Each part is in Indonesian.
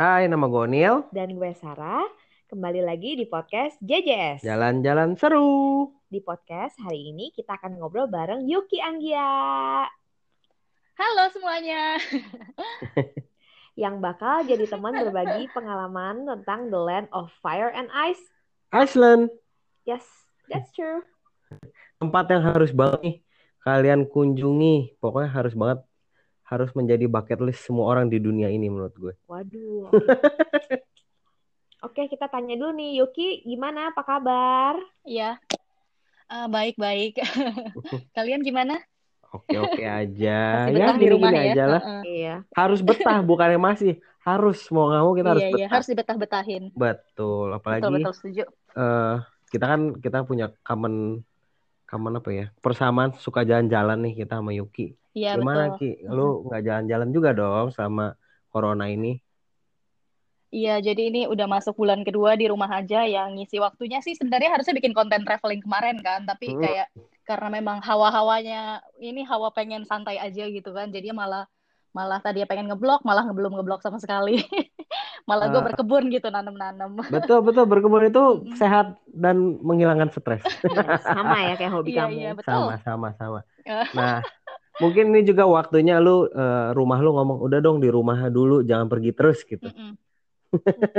Hai, nama gue Neil. Dan gue Sarah, kembali lagi di podcast JJS. Jalan-jalan seru. Di podcast hari ini kita akan ngobrol bareng Yuki Anggia. Halo semuanya. Yang bakal jadi teman berbagi pengalaman tentang The Land of Fire and Ice. Iceland. Yes, that's true. Tempat yang harus banget nih kalian kunjungi. Pokoknya harus banget harus menjadi bucket list semua orang di dunia ini menurut gue. Waduh. Oke, kita tanya dulu nih, Yuki, gimana? Apa kabar? Iya, uh, baik-baik. Kalian gimana? Oke-oke aja. Masih ya, di rumah ya? aja lah. Heeh. Iya. Harus betah, bukannya masih. Harus, mau nggak mau kita harus Iya, iya, betah. harus dibetah-betahin. Betul, apalagi Betul, betul, setuju. eh, kita kan kita punya common common apa ya? Persamaan suka jalan-jalan nih kita sama Yuki. Iya, Gimana betul. Ki? Lu nggak jalan-jalan juga dong sama corona ini? Iya, jadi ini udah masuk bulan kedua di rumah aja yang ngisi waktunya sih sebenarnya harusnya bikin konten traveling kemarin kan, tapi Hmm. kayak karena memang hawa-hawanya ini hawa pengen santai aja gitu kan, jadi malah malah tadi pengen ngeblok, malah belum ngeblok sama sekali. Malah gue Ah. berkebun gitu nanam-nanam. Betul betul berkebun itu sehat dan menghilangkan stres. Sama ya kayak hobi Iya, kamu. iya, betul. Sama sama sama. Nah, mungkin ini juga waktunya lu eh, rumah lu ngomong udah dong di rumah dulu jangan pergi terus gitu. Mm-mm.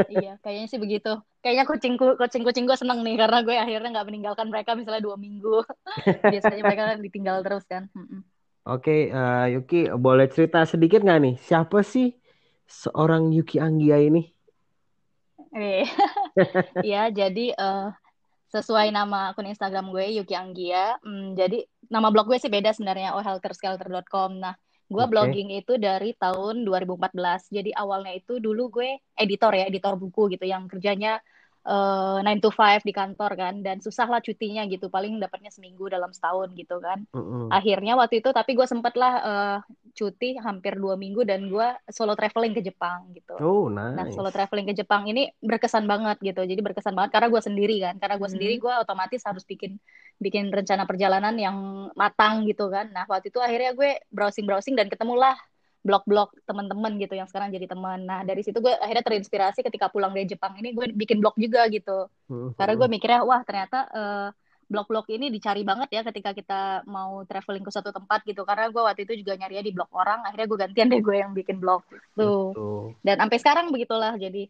iya, kayaknya sih begitu. Kayaknya kucingku, kucing-kucing gue seneng nih karena gue akhirnya nggak meninggalkan mereka misalnya dua minggu. Biasanya mereka kan ditinggal terus kan. Mm-mm. Oke, eh, Yuki boleh cerita sedikit nggak nih siapa sih seorang Yuki Anggia ini? Eh, Iya, jadi eh, sesuai nama akun Instagram gue Yuki Anggia. Hmm, jadi nama blog gue sih beda sebenarnya ohelterskelter.com. Nah, gue Oke. blogging itu dari tahun 2014. Jadi awalnya itu dulu gue editor ya, editor buku gitu yang kerjanya eh, 9 to 5 di kantor kan dan susah lah cutinya gitu. Paling dapatnya seminggu dalam setahun gitu kan. Mm-mm. Akhirnya waktu itu tapi gue sempet lah eh, cuti hampir dua minggu dan gue solo traveling ke Jepang gitu. Oh, Nah, nice. solo traveling ke Jepang ini berkesan banget gitu. Jadi berkesan banget karena gue sendiri kan. Karena gue Mhm. sendiri gue otomatis harus bikin bikin rencana perjalanan yang matang gitu kan. Nah, waktu itu akhirnya gue browsing-browsing dan ketemulah blog-blog teman-teman gitu yang sekarang jadi teman. Nah, dari situ gue akhirnya terinspirasi ketika pulang dari Jepang ini gue bikin blog juga gitu. Mm-mm. Karena gue mikirnya wah ternyata eh, blog-blog ini dicari banget ya ketika kita mau traveling ke suatu tempat gitu. Karena gue waktu itu juga nyarinya di blog orang. Akhirnya gue gantian deh gue yang bikin blog gitu Betul. dan sampai sekarang begitulah jadi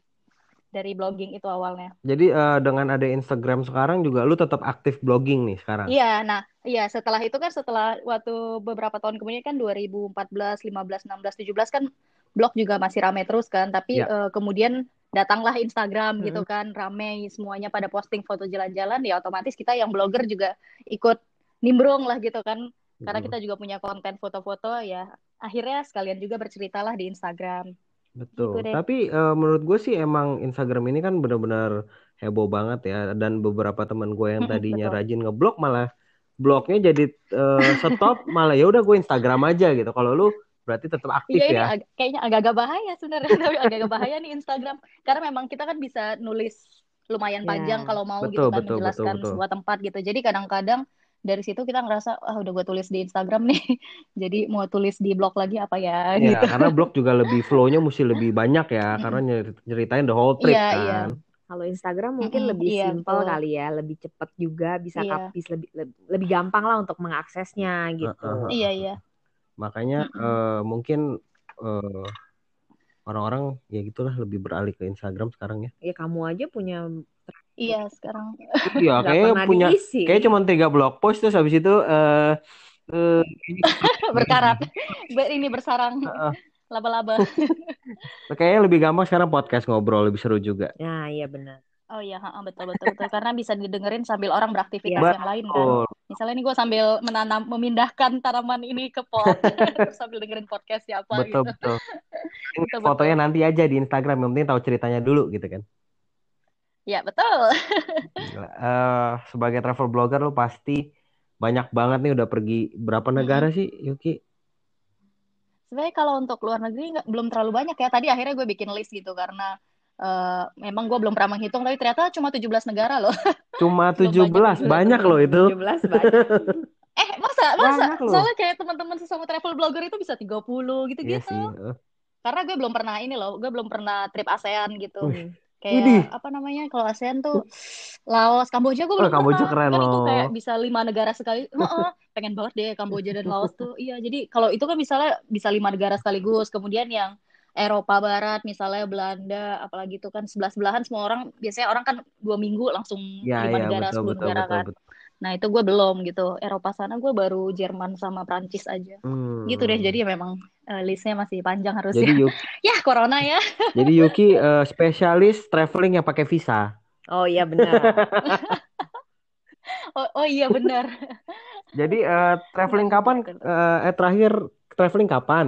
dari blogging itu awalnya Jadi eh, dengan ada Instagram sekarang juga lu tetap aktif blogging nih sekarang. iya nah iya setelah itu kan setelah waktu beberapa tahun kemudian kan 2014 15 16 17 kan blog juga masih rame terus kan tapi Ya. eh, kemudian datanglah Instagram Mhm. gitu kan rame semuanya pada posting foto jalan-jalan ya otomatis kita yang blogger juga ikut nimbrung lah gitu kan karena Mm-mm. kita juga punya konten foto-foto ya akhirnya sekalian juga berceritalah di Instagram Betul. Gitu. Tapi eh, menurut gue sih emang Instagram ini kan benar-benar heboh banget ya. Dan beberapa teman gue yang tadinya rajin ngeblog malah blognya jadi eh, stop malah ya udah gue Instagram aja gitu. Kalau lu berarti tetap aktif Iya ya. ag- kayaknya agak-agak bahaya sebenarnya tapi agak-agak bahaya nih Instagram karena memang kita kan bisa nulis lumayan Ya. panjang kalau mau Betul, gitu kan betul, menjelaskan betul, betul. sebuah tempat gitu jadi kadang-kadang dari situ kita ngerasa ah udah gue tulis di Instagram nih jadi mau tulis di blog lagi apa ya Ya, gitu karena blog juga lebih flow-nya mesti lebih banyak ya. Karena nyer- nyeritain the whole trip Iya, iya. kan. Kalau Instagram mungkin Mm-mm, lebih iya, simpel kali ya, lebih cepet juga, bisa Iya. kapis lebih, lebih lebih gampang lah untuk mengaksesnya gitu. Heeh. iya iya Makanya eh, mungkin eh, orang-orang ya gitulah lebih beralih ke Instagram sekarang ya. Ya kamu aja punya iya sekarang Iya, kayaknya punya kayak cuma tiga blog post terus habis itu eh eh, berkarat Ber- ini bersarang Heeh. Laba-laba kayaknya lebih gampang sekarang podcast ngobrol lebih seru juga. Nah, iya benar. oh iya betul betul betul karena bisa didengerin sambil orang beraktivitas yang lain kan Betul. Misalnya nih gue sambil menanam, memindahkan tanaman ini ke pot, terus sambil dengerin podcast siapa Betul, gitu. betul. Ini Betul, Fotonya nanti aja di Instagram, yang penting tahu ceritanya dulu gitu kan. Ya betul. Eh, sebagai travel blogger lu pasti banyak banget nih udah pergi berapa negara sih, Yuki? Sebenarnya kalau untuk luar negeri nggak belum terlalu banyak ya. Tadi akhirnya gue bikin list gitu karena eh, memang gue belum pernah menghitung, tapi ternyata cuma 17 negara loh. Cuma Belum 17, banyak. banyak loh itu. 17 banyak. Eh masa masa? Banyak loh. Soalnya kayak teman-teman sesama travel blogger itu bisa 30 Iya gitu-gitu. sih. eh. karena gue belum pernah ini loh gue belum pernah trip ASEAN gitu Wih. Kayak Widih. apa namanya kalau ASEAN tuh Laos Kamboja gue Oh, belum Kamboja pernah keren kan itu loh. kayak bisa lima negara sekali Heeh, pengen banget deh Kamboja dan Laos tuh iya jadi kalau itu kan misalnya bisa lima negara sekaligus kemudian yang Eropa Barat misalnya Belanda apalagi itu kan sebelah sebelahan semua orang biasanya orang kan dua minggu langsung Ya, lima ya, negara betul, sepuluh betul, negara betul, kan betul. Nah itu gue belum gitu Eropa sana gue baru Jerman sama Prancis aja Hmm. gitu deh jadi memang eh, listnya masih panjang Jadi harusnya Yuki, ya corona ya jadi Yuki eh, spesialis traveling yang pakai visa. Oh iya benar. oh, oh iya benar Jadi eh, traveling kapan? Eh, eh, terakhir traveling kapan?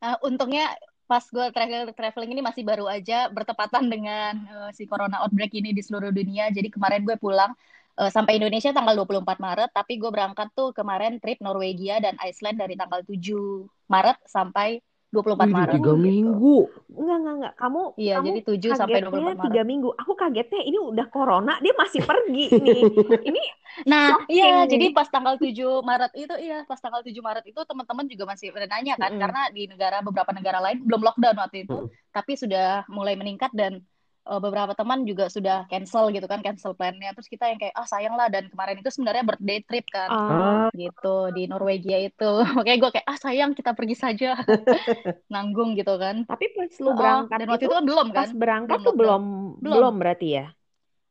Nah, untungnya pas gue travel traveling ini masih baru aja bertepatan dengan eh, si corona outbreak ini di seluruh dunia. Jadi kemarin gue pulang eh, sampai Indonesia tanggal 24 Maret, tapi gue berangkat tuh kemarin trip Norwegia dan Iceland dari tanggal 7 Maret sampai 24 Wih, Maret. tiga gitu. minggu. Enggak, enggak, enggak. Kamu Iya, kamu jadi 7 sampai kagetnya 24 Maret. tiga minggu. Aku kagetnya ini udah corona, dia masih pergi nih. Ini Nah, Shocking iya, jadi pas tanggal 7 Maret itu, iya, pas tanggal 7 Maret itu teman-teman juga masih pada nanya kan, Mm-mm. karena di negara beberapa negara lain belum lockdown waktu itu, tapi sudah mulai meningkat dan eh, beberapa teman juga sudah cancel gitu kan, cancel plan-nya. Terus kita yang kayak, ah sayang lah, dan kemarin itu sebenarnya birthday trip kan, ah, gitu, di Norwegia itu. Makanya gue kayak, ah sayang kita pergi saja, nanggung gitu kan. tapi pas lu Oh, berangkat dan waktu itu itu kan belum kan, pas berangkat belum tuh belum Belum. belum berarti ya.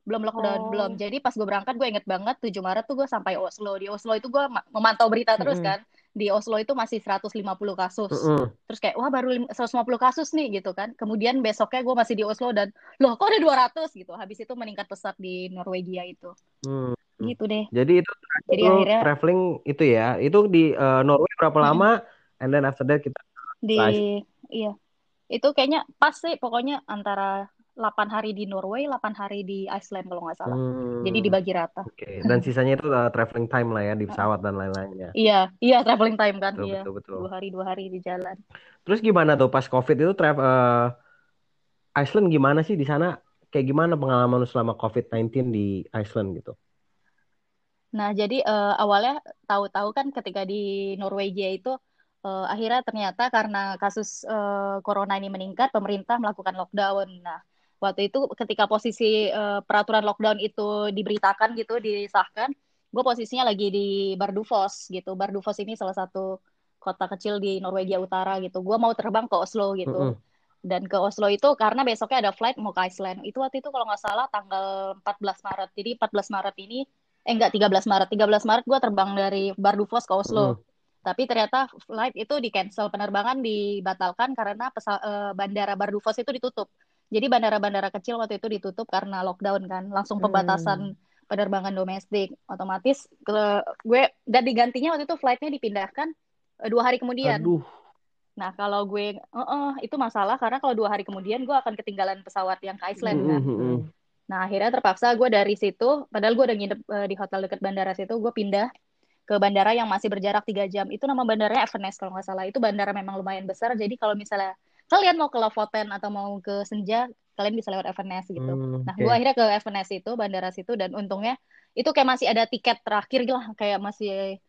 Belum lockdown, Oh. belum. Jadi pas gue berangkat gue inget banget 7 Maret tuh gue sampai Oslo. Di Oslo itu gue ma- memantau berita terus Mm-mm. kan. Di Oslo itu masih 150 kasus. Mm-mm. Terus kayak wah baru lim- 150 kasus nih gitu kan. Kemudian besoknya gue masih di Oslo dan loh kok ada 200 gitu. Habis itu meningkat pesat di Norwegia itu. Hmm. Gitu deh. Jadi itu Jadi lu akhirnya traveling itu ya. Itu di eh, Norway berapa Mm-mm. lama? And then after that kita di iya. Itu kayaknya pas sih pokoknya antara 8 hari di Norway, 8 hari di Iceland kalau nggak salah. Hmm. Jadi dibagi rata. Oke. Dan sisanya itu eh, traveling time lah ya di pesawat dan lain-lainnya. Iya, iya traveling time kan, Betul, iya. betul, betul. Dua hari dua hari di jalan. Terus gimana tuh pas COVID itu travel Iceland gimana sih di sana? Kayak gimana pengalaman lu selama COVID-19 di Iceland gitu? Nah, jadi eh, awalnya tahu-tahu kan ketika di Norwegia itu eh, akhirnya ternyata karena kasus eh, corona ini meningkat, pemerintah melakukan lockdown. Nah, waktu itu ketika posisi eh, peraturan lockdown itu diberitakan gitu, disahkan, gue posisinya lagi di Bardufoss gitu. Bardufoss ini salah satu kota kecil di Norwegia Utara gitu. Gue mau terbang ke Oslo gitu. Mm-mm. Dan ke Oslo itu karena besoknya ada flight mau ke Iceland. Itu waktu itu kalau nggak salah tanggal 14 Maret. Jadi 14 Maret ini, eh enggak 13 Maret. 13 Maret gue terbang dari Bardufoss ke Oslo. Mm-mm. Tapi ternyata flight itu di cancel, penerbangan dibatalkan karena pesa- eh, bandara Bardufoss itu ditutup. Jadi bandara-bandara kecil waktu itu ditutup karena lockdown kan, langsung Hmm. pembatasan penerbangan domestik. Otomatis ke gue dan digantinya waktu itu flightnya dipindahkan eh, dua hari kemudian. Aduh. Nah, kalau gue, eh, eh, itu masalah karena kalau dua hari kemudian gue akan ketinggalan pesawat yang ke Iceland kan. Mm-mm. Nah, akhirnya terpaksa gue dari situ, padahal gue udah nginep eh, di hotel dekat bandara situ, gue pindah ke bandara yang masih berjarak tiga jam. Itu nama bandaranya Evenes kalau nggak salah. Itu bandara memang lumayan besar, jadi kalau misalnya kalian mau ke Lofoten atau mau ke Senja, kalian bisa lewat Evenes gitu. Hmm, Nah, oke. gue akhirnya ke Evenes itu, bandara situ, dan untungnya itu kayak masih ada tiket terakhir lah, kayak masih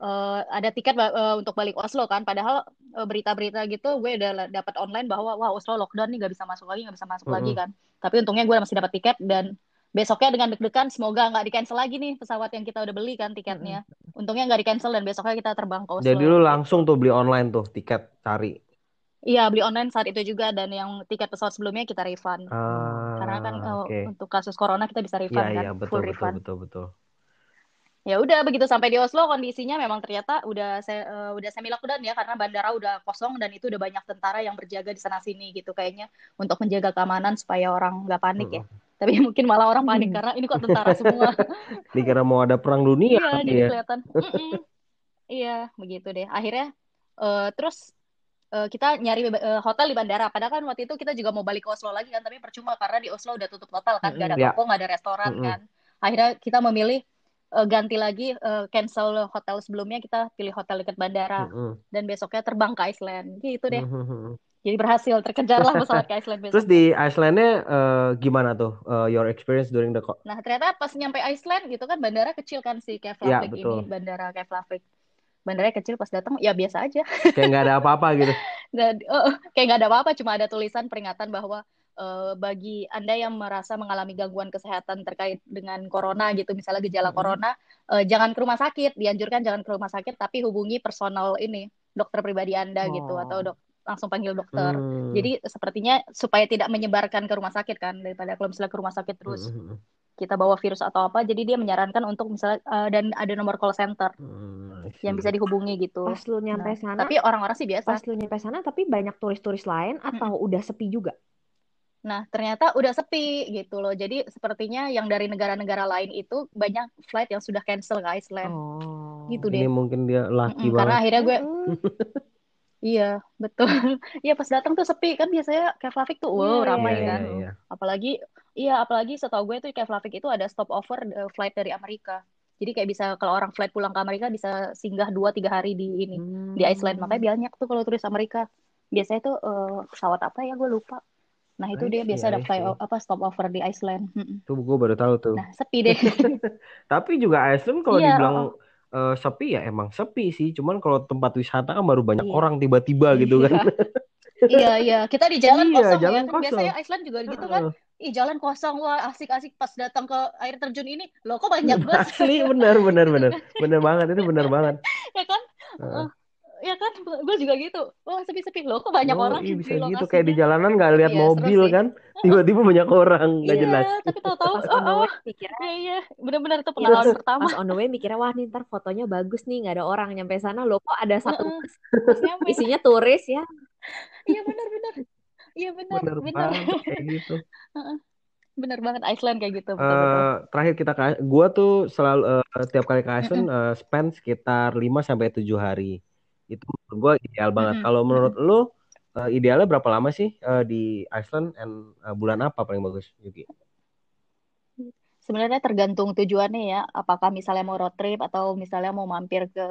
eh, ada tiket eh, untuk balik Oslo kan. Padahal eh, berita-berita gitu gue udah dapat online bahwa wah Oslo lockdown nih gak bisa masuk lagi, gak bisa masuk lagi Mm-mm. kan. Tapi untungnya gue masih dapat tiket dan besoknya dengan deg-degan semoga nggak di cancel lagi nih pesawat yang kita udah beli kan tiketnya. Untungnya nggak di cancel dan besoknya kita terbang ke Oslo. Jadi lu langsung tuh beli online tuh tiket cari. Iya beli online saat itu juga dan yang tiket pesawat sebelumnya kita refund. Karena kan Ah, eh, oke. untuk kasus corona kita bisa refund kan, iya, betul, full betul, refund. betul, betul. Ya udah begitu sampai di Oslo kondisinya memang ternyata udah se- eh, udah semi lockdown ya karena bandara udah kosong dan itu udah banyak tentara yang berjaga di sana sini gitu kayaknya untuk menjaga keamanan supaya orang nggak panik ya. Tapi mungkin malah orang panik Hmm. karena ini kok tentara semua. Dikira mau ada perang dunia Iya, jadi ya. kelihatan. Iya, begitu deh. Akhirnya eh, terus eh, kita nyari eh, hotel di bandara. Padahal kan waktu itu kita juga mau balik ke Oslo lagi kan, tapi percuma karena di Oslo udah tutup total kan, nggak ada Mm-mm. Ya. toko, nggak ada restoran Mm-mm. kan. Akhirnya kita memilih eh, ganti lagi eh, cancel hotel sebelumnya, kita pilih hotel dekat bandara Mm-mm. dan besoknya terbang ke Iceland. Gitu deh. Mhm. Jadi berhasil terkejar lah pesawat ke Iceland Terus besok. di Iceland-nya eh, gimana tuh eh, your experience during the Nah, ternyata pas nyampe Iceland gitu kan bandara kecil kan si Ya, Keflavik betul. ini, bandara Keflavik. Bandaranya kecil pas datang ya biasa aja. Kayak nggak ada apa-apa gitu. Dan, uh, kayak nggak ada apa-apa, cuma ada tulisan peringatan bahwa uh, bagi Anda yang merasa mengalami gangguan kesehatan terkait dengan corona gitu, misalnya gejala Mm-mm. corona, uh, jangan ke rumah sakit, dianjurkan jangan ke rumah sakit, tapi hubungi personal ini, dokter pribadi Anda gitu, atau Oh. dok langsung panggil dokter. Hmm. Jadi sepertinya supaya tidak menyebarkan ke rumah sakit kan, daripada kalau misalnya ke rumah sakit terus Mm-mm. Kita bawa virus atau apa, jadi dia menyarankan untuk misalnya uh, dan ada nomor call center Hmm, yang bisa dihubungi gitu. Pas lu nyampe Nah, sana, tapi orang-orang sih biasa. pas lu nyampe sana tapi banyak turis-turis lain atau udah sepi juga? Nah, ternyata udah sepi gitu loh. Jadi sepertinya yang dari negara-negara lain itu banyak flight yang sudah cancel ke Iceland. Oh. Gitu Ini deh. mungkin dia laki Mm-mm, karena banget. akhirnya gue, Mm-mm. iya betul. Iya pas datang tuh sepi kan biasanya Keflavik tuh, wow Iya, ramai Iya, kan. iya, iya. Apalagi, iya apalagi setahu gue tuh Keflavik itu ada stop over uh, flight dari Amerika. Jadi kayak bisa kalau orang flight pulang ke Amerika bisa singgah 2-3 hari di ini di Iceland. Makanya Hmm. banyak tuh kalau turis Amerika. Biasanya tuh uh, pesawat apa ya gue lupa. Nah itu I dia see, biasa ada I fly apa stop over di Iceland. Tuh gue baru tahu tuh. Nah sepi deh. Tapi juga Iceland kalau Iya, dibilang oh, eh, sepi ya emang sepi sih. Cuman kalau tempat wisata kan baru banyak Iya. orang tiba-tiba gitu kan. iya iya. Kita di jalan Iya, kosong ya jalan kan. kosong. Biasanya Iceland juga gitu kan. Ih jalan kosong wah asik-asik pas datang ke air terjun ini. Loh kok banyak bus Asli benar benar benar. Benar banget itu benar banget. Ya kan? Heeh. Ya kan? Gue juga gitu. Wah sepi-sepi. Loh kok banyak Oh, orang iya di bisa gitu kayak di jalanan nggak lihat Iya mobil sih. kan. Tiba-tiba banyak orang nggak Iya. jelas. Tapi tahu-tahu, oh, oh, mikirnya, iya iya, benar-benar itu iya, pengalaman pertama. pas on the way mikirnya wah nih ntar fotonya bagus nih nggak ada orang nyampe sana loh kok ada satu isinya turis ya. iya benar-benar, iya benar, Benar kayak gitu. Heeh, benar banget Iceland kayak gitu, betul-betul. eh terakhir kita ke gua tuh selalu eh, tiap kali ke Iceland eh, spend sekitar 5 sampai 7 hari. Itu menurut gua ideal banget. mm-mm, Kalau menurut mm-mm. lu eh, idealnya berapa lama sih eh, di Iceland and eh, bulan apa paling bagus, Yuki? Sebenarnya tergantung tujuannya ya, apakah misalnya mau road trip atau misalnya mau mampir ke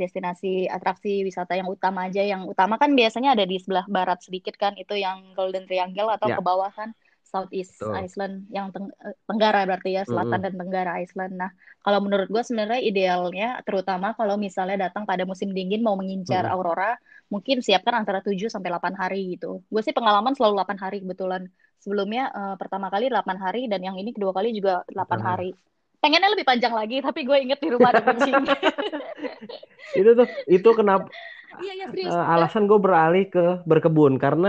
destinasi atraksi wisata yang utama aja. Yang utama kan biasanya ada di sebelah barat sedikit kan, itu yang Golden Triangle atau Ya, ke bawah kan Southeast betul. Iceland yang teng- eh, tenggara berarti ya, selatan Mm-mm. dan tenggara Iceland. Nah, kalau menurut gue sebenarnya idealnya terutama kalau misalnya datang pada musim dingin mau mengincar Mm-mm. aurora, mungkin siapkan antara 7 sampai 8 hari gitu. Gue sih pengalaman selalu 8 hari kebetulan. Sebelumnya eh, pertama kali 8 hari dan yang ini kedua kali juga 8 Heeh. hari. Pengennya lebih panjang lagi, tapi gue inget di rumah ada kucing. Itu tuh itu kenapa Iya, iya serius. Ya, alasan gue beralih ke berkebun karena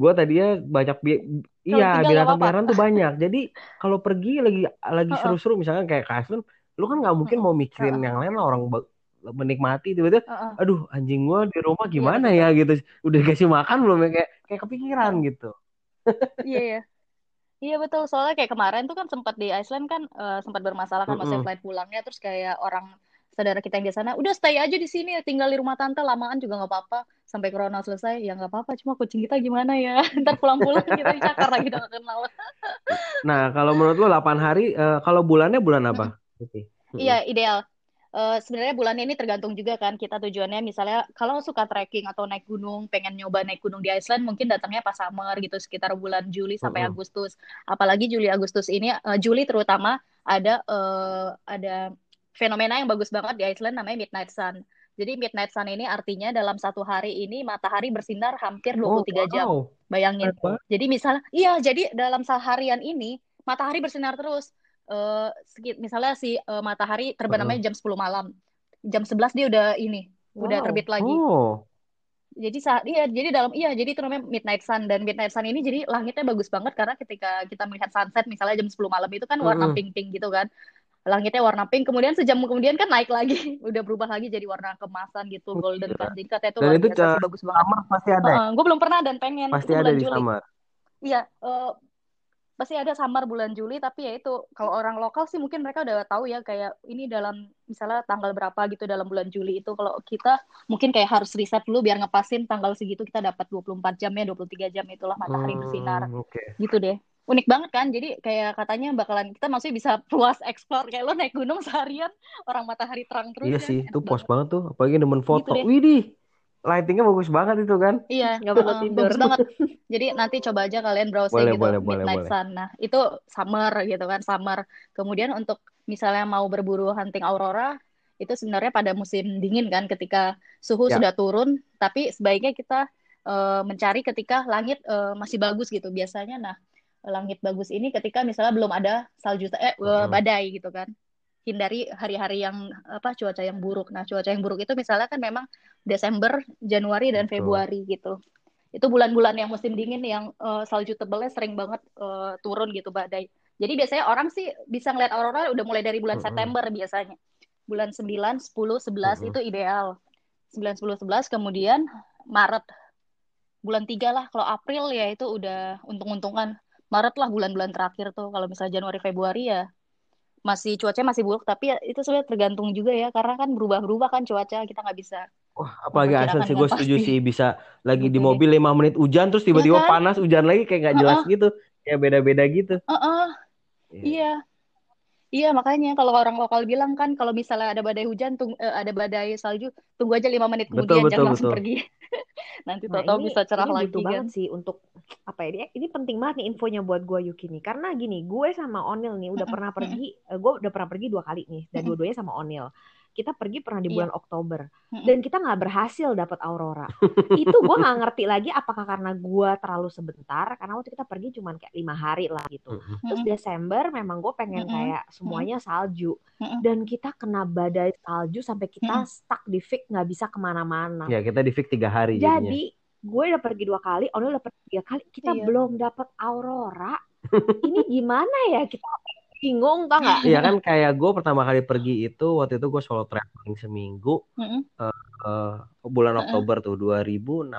gue tadinya banyak bi- iya binatang peliharaan tuh banyak. Jadi kalau pergi lagi lagi seru-seru misalkan kayak Iceland, lu kan nggak mungkin mau mikirin yang lain lah orang menikmati tiba-tiba aduh anjing gua di rumah Iya gimana ya? Gitu. Udah dikasih makan belum ya? Kayak kayak kepikiran Heeh. gitu. Iya, iya. Iya betul, soalnya kayak kemarin tuh kan sempat di Iceland kan eh, sempat bermasalah kan maksudnya Mm-mm. flight pulangnya. Terus kayak orang saudara kita yang di sana udah stay aja di sini tinggal di rumah tante lamaan juga nggak apa-apa sampai corona selesai ya nggak apa-apa cuma kucing kita gimana ya ntar pulang-pulang kita dicakar lagi udah kenal nah kalau menurut lu 8 hari eh, kalau bulannya bulan apa. Iya, ideal. Eh, sebenarnya bulannya ini tergantung juga kan kita tujuannya misalnya kalau suka trekking atau naik gunung, pengen nyoba naik gunung di Iceland mungkin datangnya pas summer gitu sekitar bulan Juli sampai. Agustus. Apalagi Juli Agustus ini eh, Juli terutama ada eh, ada fenomena yang bagus banget di Iceland namanya midnight sun. Jadi midnight sun ini artinya dalam satu hari ini matahari bersinar hampir oh 23 jam. wow Bayangin. keren banget Jadi misalnya, iya, jadi dalam seharian ini matahari bersinar terus. Eh, sekit, misalnya si eh, matahari namanya jam 10 malam. Jam 11 dia udah ini, udah Wow. terbit lagi. oh Jadi saat iya, jadi dalam iya, jadi itu namanya midnight sun dan midnight sun ini jadi langitnya bagus banget karena ketika kita melihat sunset misalnya jam 10 malam itu kan warna pink-pink gitu kan. Langitnya warna pink, kemudian sejam kemudian kan naik lagi, udah berubah lagi jadi warna kemasan gitu, Oh, golden kan. Katanya itu dan itu biasa sih bagus banget. summer pasti ada ya gue belum pernah dan pengen pasti itu ada di Juli. summer Iya, eh, pasti ada summer bulan Juli, tapi ya itu kalau orang lokal sih mungkin mereka udah tahu ya kayak ini dalam misalnya tanggal berapa gitu dalam bulan Juli itu kalau kita mungkin kayak harus riset dulu biar ngepasin tanggal segitu kita dapat 24 jamnya, 23 jam itulah matahari bersinar. hmm, oke Gitu deh. Unik banget kan? Jadi kayak katanya bakalan kita maksudnya bisa puas explore kayak lo naik gunung seharian orang matahari terang terus iya kan. sih itu pos banget. tuh apalagi demen Gitu foto deh. widih lightingnya bagus banget itu kan Iya, Nggak perlu heeh, tidur. bagus banget. Jadi nanti coba aja kalian browsing boleh gitu, boleh boleh Midnight boleh Sun. Nah, itu summer gitu kan, summer. Kemudian untuk misalnya mau berburu hunting aurora, itu sebenarnya pada musim dingin kan, ketika suhu ya sudah turun, tapi sebaiknya kita uh, mencari ketika langit uh, masih bagus gitu biasanya nah langit bagus ini ketika misalnya belum ada salju eh uh, badai gitu kan hindari hari-hari yang apa cuaca yang buruk. Nah, cuaca yang buruk itu misalnya kan memang Desember, Januari dan Betul. Februari gitu. Itu bulan-bulan yang musim dingin yang uh, salju tebalnya sering banget uh, turun gitu badai. Jadi biasanya orang sih bisa ngeliat aurora udah mulai dari bulan mm -hmm. September biasanya. Bulan 9, 10, 11 mm -hmm. itu ideal. 9, 10, 11 kemudian Maret. Bulan 3 lah. Kalau April ya itu udah untung-untungan. Maret lah bulan-bulan terakhir tuh. Kalau misalnya Januari, Februari ya masih cuaca masih buruk tapi ya itu sebenarnya tergantung juga ya karena kan berubah-berubah kan cuaca kita nggak bisa Wah, apalagi asal sih gue setuju sih bisa lagi di mobil lima menit hujan terus tiba-tiba ya kan? panas hujan lagi kayak nggak jelas uh -uh. gitu kayak beda-beda gitu. Uh -uh. Yeah. Iya. Iya makanya kalau orang lokal bilang kan kalau misalnya ada badai hujan, tung, uh, ada badai salju, tunggu aja lima menit kemudian betul, jangan betul, langsung betul. pergi. Nanti nah, tahu bisa cerah ini lagi. Ini banget sih untuk apa ya? Ini penting banget nih infonya buat gue Yuki nih. Karena gini, gue sama Onil nih udah pernah pergi, uh, gue udah pernah pergi dua kali nih dan dua-duanya sama Onil kita pergi pernah di iya. bulan iya. Oktober dan kita nggak berhasil dapat aurora. Itu gue nggak ngerti lagi apakah karena gue terlalu sebentar karena waktu kita pergi cuma kayak lima hari lah gitu. Terus Desember memang gue pengen kayak semuanya salju dan kita kena badai salju sampai kita stuck di Fik nggak bisa ke mana-mana. Ya kita di Fik tiga hari jadi jadinya. gue udah pergi dua kali Ono udah pergi tiga kali kita iya. belum dapat aurora. Ini gimana ya? Kita bingung tau gak? Iya kan kayak gue pertama kali pergi itu waktu itu gue solo traveling seminggu mm -hmm. uh, uh, bulan mm -hmm. Oktober tuh 2016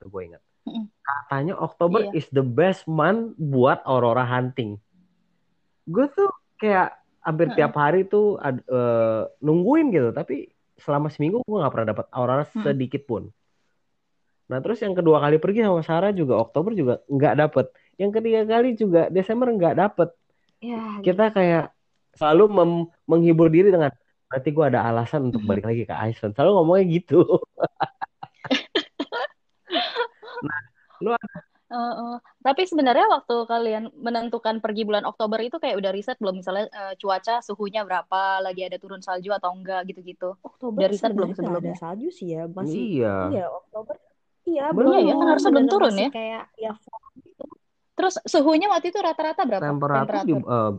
tuh gue ingat. Mm -hmm. Katanya Oktober iya. is the best month buat aurora hunting. Gue tuh kayak hampir mm -hmm. tiap hari tuh uh, nungguin gitu tapi selama seminggu gue nggak pernah dapat aurora mm -hmm. sedikit pun. Nah terus yang kedua kali pergi sama Sarah juga Oktober juga nggak dapet. Yang ketiga kali juga Desember nggak dapet Ya, kita gitu. kayak selalu menghibur diri dengan berarti gue ada alasan untuk balik lagi ke Iceland. Selalu ngomongnya gitu. nah, lu ada Uh, uh, tapi sebenarnya waktu kalian menentukan pergi bulan Oktober itu kayak udah riset belum misalnya uh, cuaca suhunya berapa lagi ada turun salju atau enggak gitu-gitu. Oktober udah riset belum sebelumnya? Ada salju sih ya masih. Iya. Iya Oktober. Iya belum. Iya ya kan harusnya belum turun ya. Kayak ya Terus suhunya waktu itu rata-rata berapa? Temperatur, Temperatur? Di, uh,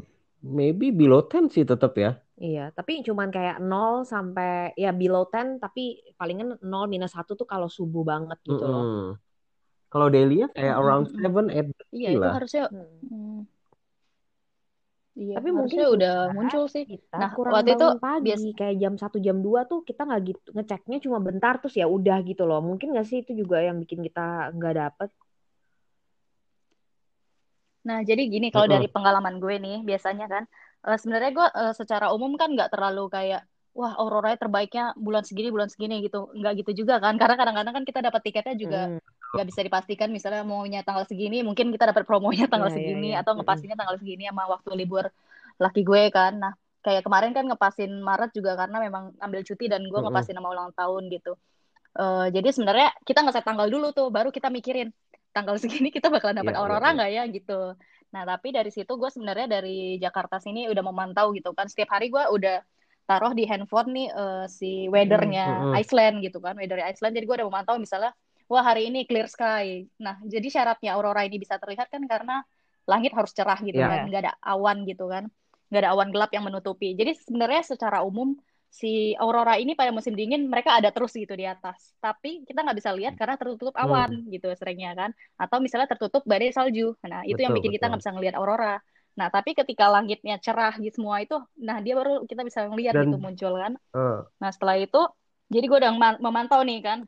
maybe below 10 sih tetap ya. Iya, tapi cuman kayak 0 sampai ya below 10 tapi palingan 0 minus 1 tuh kalau subuh banget gitu mm -hmm. loh. Kalau daily ya kayak mm -hmm. around 7 8 Iya, itu harusnya hmm. Iya, tapi mungkin udah muncul sih. Kita nah, kurang waktu itu pagi bias... kayak jam 1 jam 2 tuh kita nggak gitu ngeceknya cuma bentar terus ya udah gitu loh. Mungkin nggak sih itu juga yang bikin kita nggak dapet Nah, jadi gini kalau dari pengalaman gue nih, biasanya kan, uh, sebenarnya gue uh, secara umum kan nggak terlalu kayak, wah aurora terbaiknya bulan segini, bulan segini gitu. Nggak gitu juga kan, karena kadang-kadang kan kita dapat tiketnya juga hmm. nggak hmm. bisa dipastikan, misalnya maunya tanggal segini, mungkin kita dapat promonya tanggal yeah, iya, segini, yeah, yeah. atau ngepastinya tanggal segini sama waktu libur laki gue kan. Nah, kayak kemarin kan ngepasin Maret juga karena memang ambil cuti dan gue ngepasin nama ulang tahun gitu. Uh, jadi sebenarnya kita nggak tanggal dulu tuh, baru kita mikirin tanggal segini kita bakalan dapat yeah, aurora iya, iya. nggak yeah, ya gitu. Nah tapi dari situ gue sebenarnya dari Jakarta sini udah memantau gitu kan. Setiap hari gue udah taruh di handphone nih uh, si weathernya mm -hmm. Iceland gitu kan, weather Iceland. Jadi gue udah memantau misalnya, wah hari ini clear sky. Nah jadi syaratnya aurora ini bisa terlihat kan karena langit harus cerah gitu yeah. kan, nggak ada awan gitu kan, nggak ada awan gelap yang menutupi. Jadi sebenarnya secara umum si aurora ini pada musim dingin mereka ada terus gitu di atas. Tapi kita nggak bisa lihat karena tertutup hmm. awan hmm. gitu seringnya kan. Atau misalnya tertutup badai salju. Nah itu betul, yang bikin betul. kita nggak bisa ngelihat aurora. Nah tapi ketika langitnya cerah gitu semua itu, nah dia baru kita bisa ngelihat gitu muncul kan. Uh. Nah setelah itu, jadi gue udah memantau nih kan.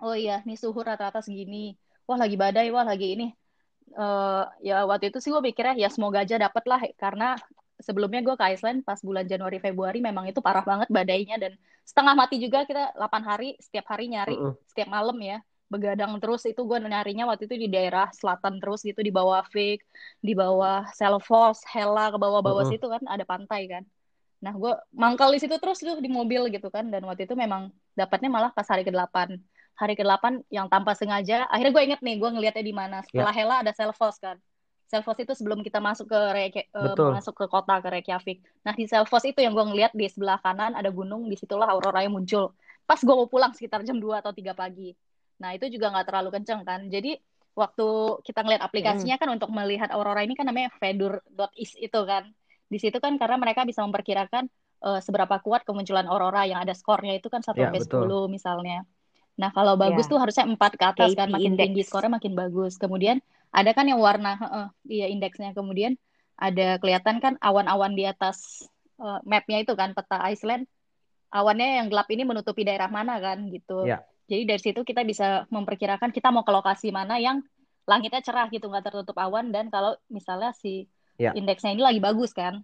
Oh iya, nih suhu rata-rata segini. Wah lagi badai, wah lagi ini. Uh, ya waktu itu sih gue mikirnya ya semoga aja dapet lah karena sebelumnya gue ke Iceland pas bulan Januari Februari memang itu parah banget badainya dan setengah mati juga kita 8 hari setiap hari nyari uh -uh. setiap malam ya begadang terus itu gue nyarinya waktu itu di daerah selatan terus gitu di bawah Fik di bawah Selfos Hela ke bawah-bawah uh -uh. situ kan ada pantai kan nah gue mangkal di situ terus tuh di mobil gitu kan dan waktu itu memang dapatnya malah pas hari ke-8 hari ke-8 yang tanpa sengaja akhirnya gue inget nih gue ngeliatnya di mana setelah yeah. Hela ada Selfos kan Selfos itu sebelum kita masuk ke Reykjavik, uh, masuk ke kota ke Reykjavik. Nah di Selfos itu yang gue ngeliat di sebelah kanan ada gunung, di situlah aurora yang muncul. Pas gue mau pulang sekitar jam 2 atau 3 pagi. Nah itu juga nggak terlalu kenceng kan. Jadi waktu kita ngeliat aplikasinya kan untuk melihat aurora ini kan namanya fedur.is itu kan. Di situ kan karena mereka bisa memperkirakan uh, seberapa kuat kemunculan aurora yang ada skornya itu kan satu ya, sampai sepuluh misalnya. Nah, kalau bagus ya. tuh harusnya empat ke atas KP kan makin index. tinggi skornya makin bagus. Kemudian ada kan yang warna uh, iya indeksnya. Kemudian ada kelihatan kan awan-awan di atas uh, mapnya itu kan peta Iceland. Awannya yang gelap ini menutupi daerah mana kan gitu. Ya. Jadi dari situ kita bisa memperkirakan kita mau ke lokasi mana yang langitnya cerah gitu nggak tertutup awan dan kalau misalnya si ya. indeksnya ini lagi bagus kan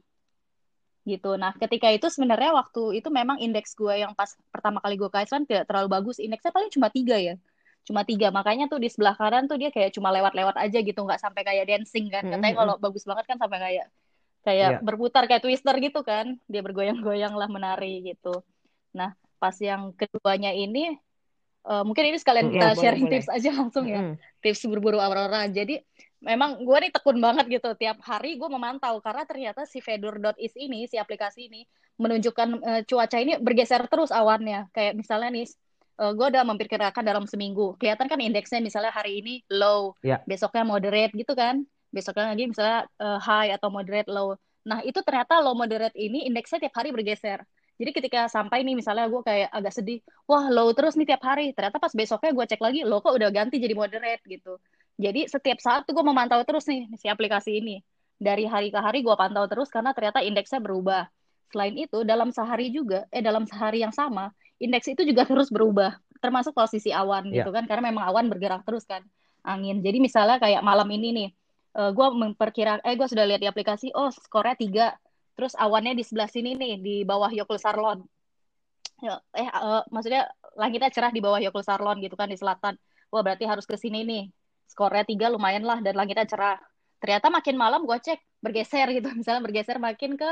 gitu. Nah, ketika itu sebenarnya waktu itu memang indeks gue yang pas pertama kali gue ke Iceland tidak terlalu bagus. Indeksnya paling cuma tiga ya. Cuma tiga. Makanya tuh di sebelah kanan tuh dia kayak cuma lewat-lewat aja gitu. Nggak sampai kayak dancing kan. Katanya kalau bagus banget kan sampai kayak kayak yeah. berputar kayak twister gitu kan. Dia bergoyang-goyang lah menari gitu. Nah, pas yang keduanya ini uh, mungkin ini sekalian kita yeah, sharing boleh, tips aja langsung ya. Mm. Tips berburu aurora. Jadi memang gue nih tekun banget gitu tiap hari gue memantau karena ternyata si Fedor.is ini si aplikasi ini menunjukkan uh, cuaca ini bergeser terus awannya kayak misalnya nih uh, eh, gue udah memperkirakan dalam seminggu kelihatan kan indeksnya misalnya hari ini low yeah. besoknya moderate gitu kan besoknya lagi misalnya uh, high atau moderate low nah itu ternyata low moderate ini indeksnya tiap hari bergeser jadi ketika sampai nih misalnya gue kayak agak sedih wah low terus nih tiap hari ternyata pas besoknya gue cek lagi low kok udah ganti jadi moderate gitu jadi setiap saat tuh gue memantau terus nih si aplikasi ini. Dari hari ke hari gue pantau terus karena ternyata indeksnya berubah. Selain itu dalam sehari juga, eh dalam sehari yang sama, indeks itu juga terus berubah. Termasuk posisi awan yeah. gitu kan, karena memang awan bergerak terus kan, angin. Jadi misalnya kayak malam ini nih, uh, eh, gue memperkira, eh gue sudah lihat di aplikasi, oh skornya tiga, terus awannya di sebelah sini nih, di bawah Yogyakarta Sarlon. Ya, eh uh, maksudnya langitnya cerah di bawah Yogyakarta Sarlon gitu kan di selatan. Wah berarti harus ke sini nih skornya tiga lumayan lah dan langitnya cerah ternyata makin malam gue cek bergeser gitu misalnya bergeser makin ke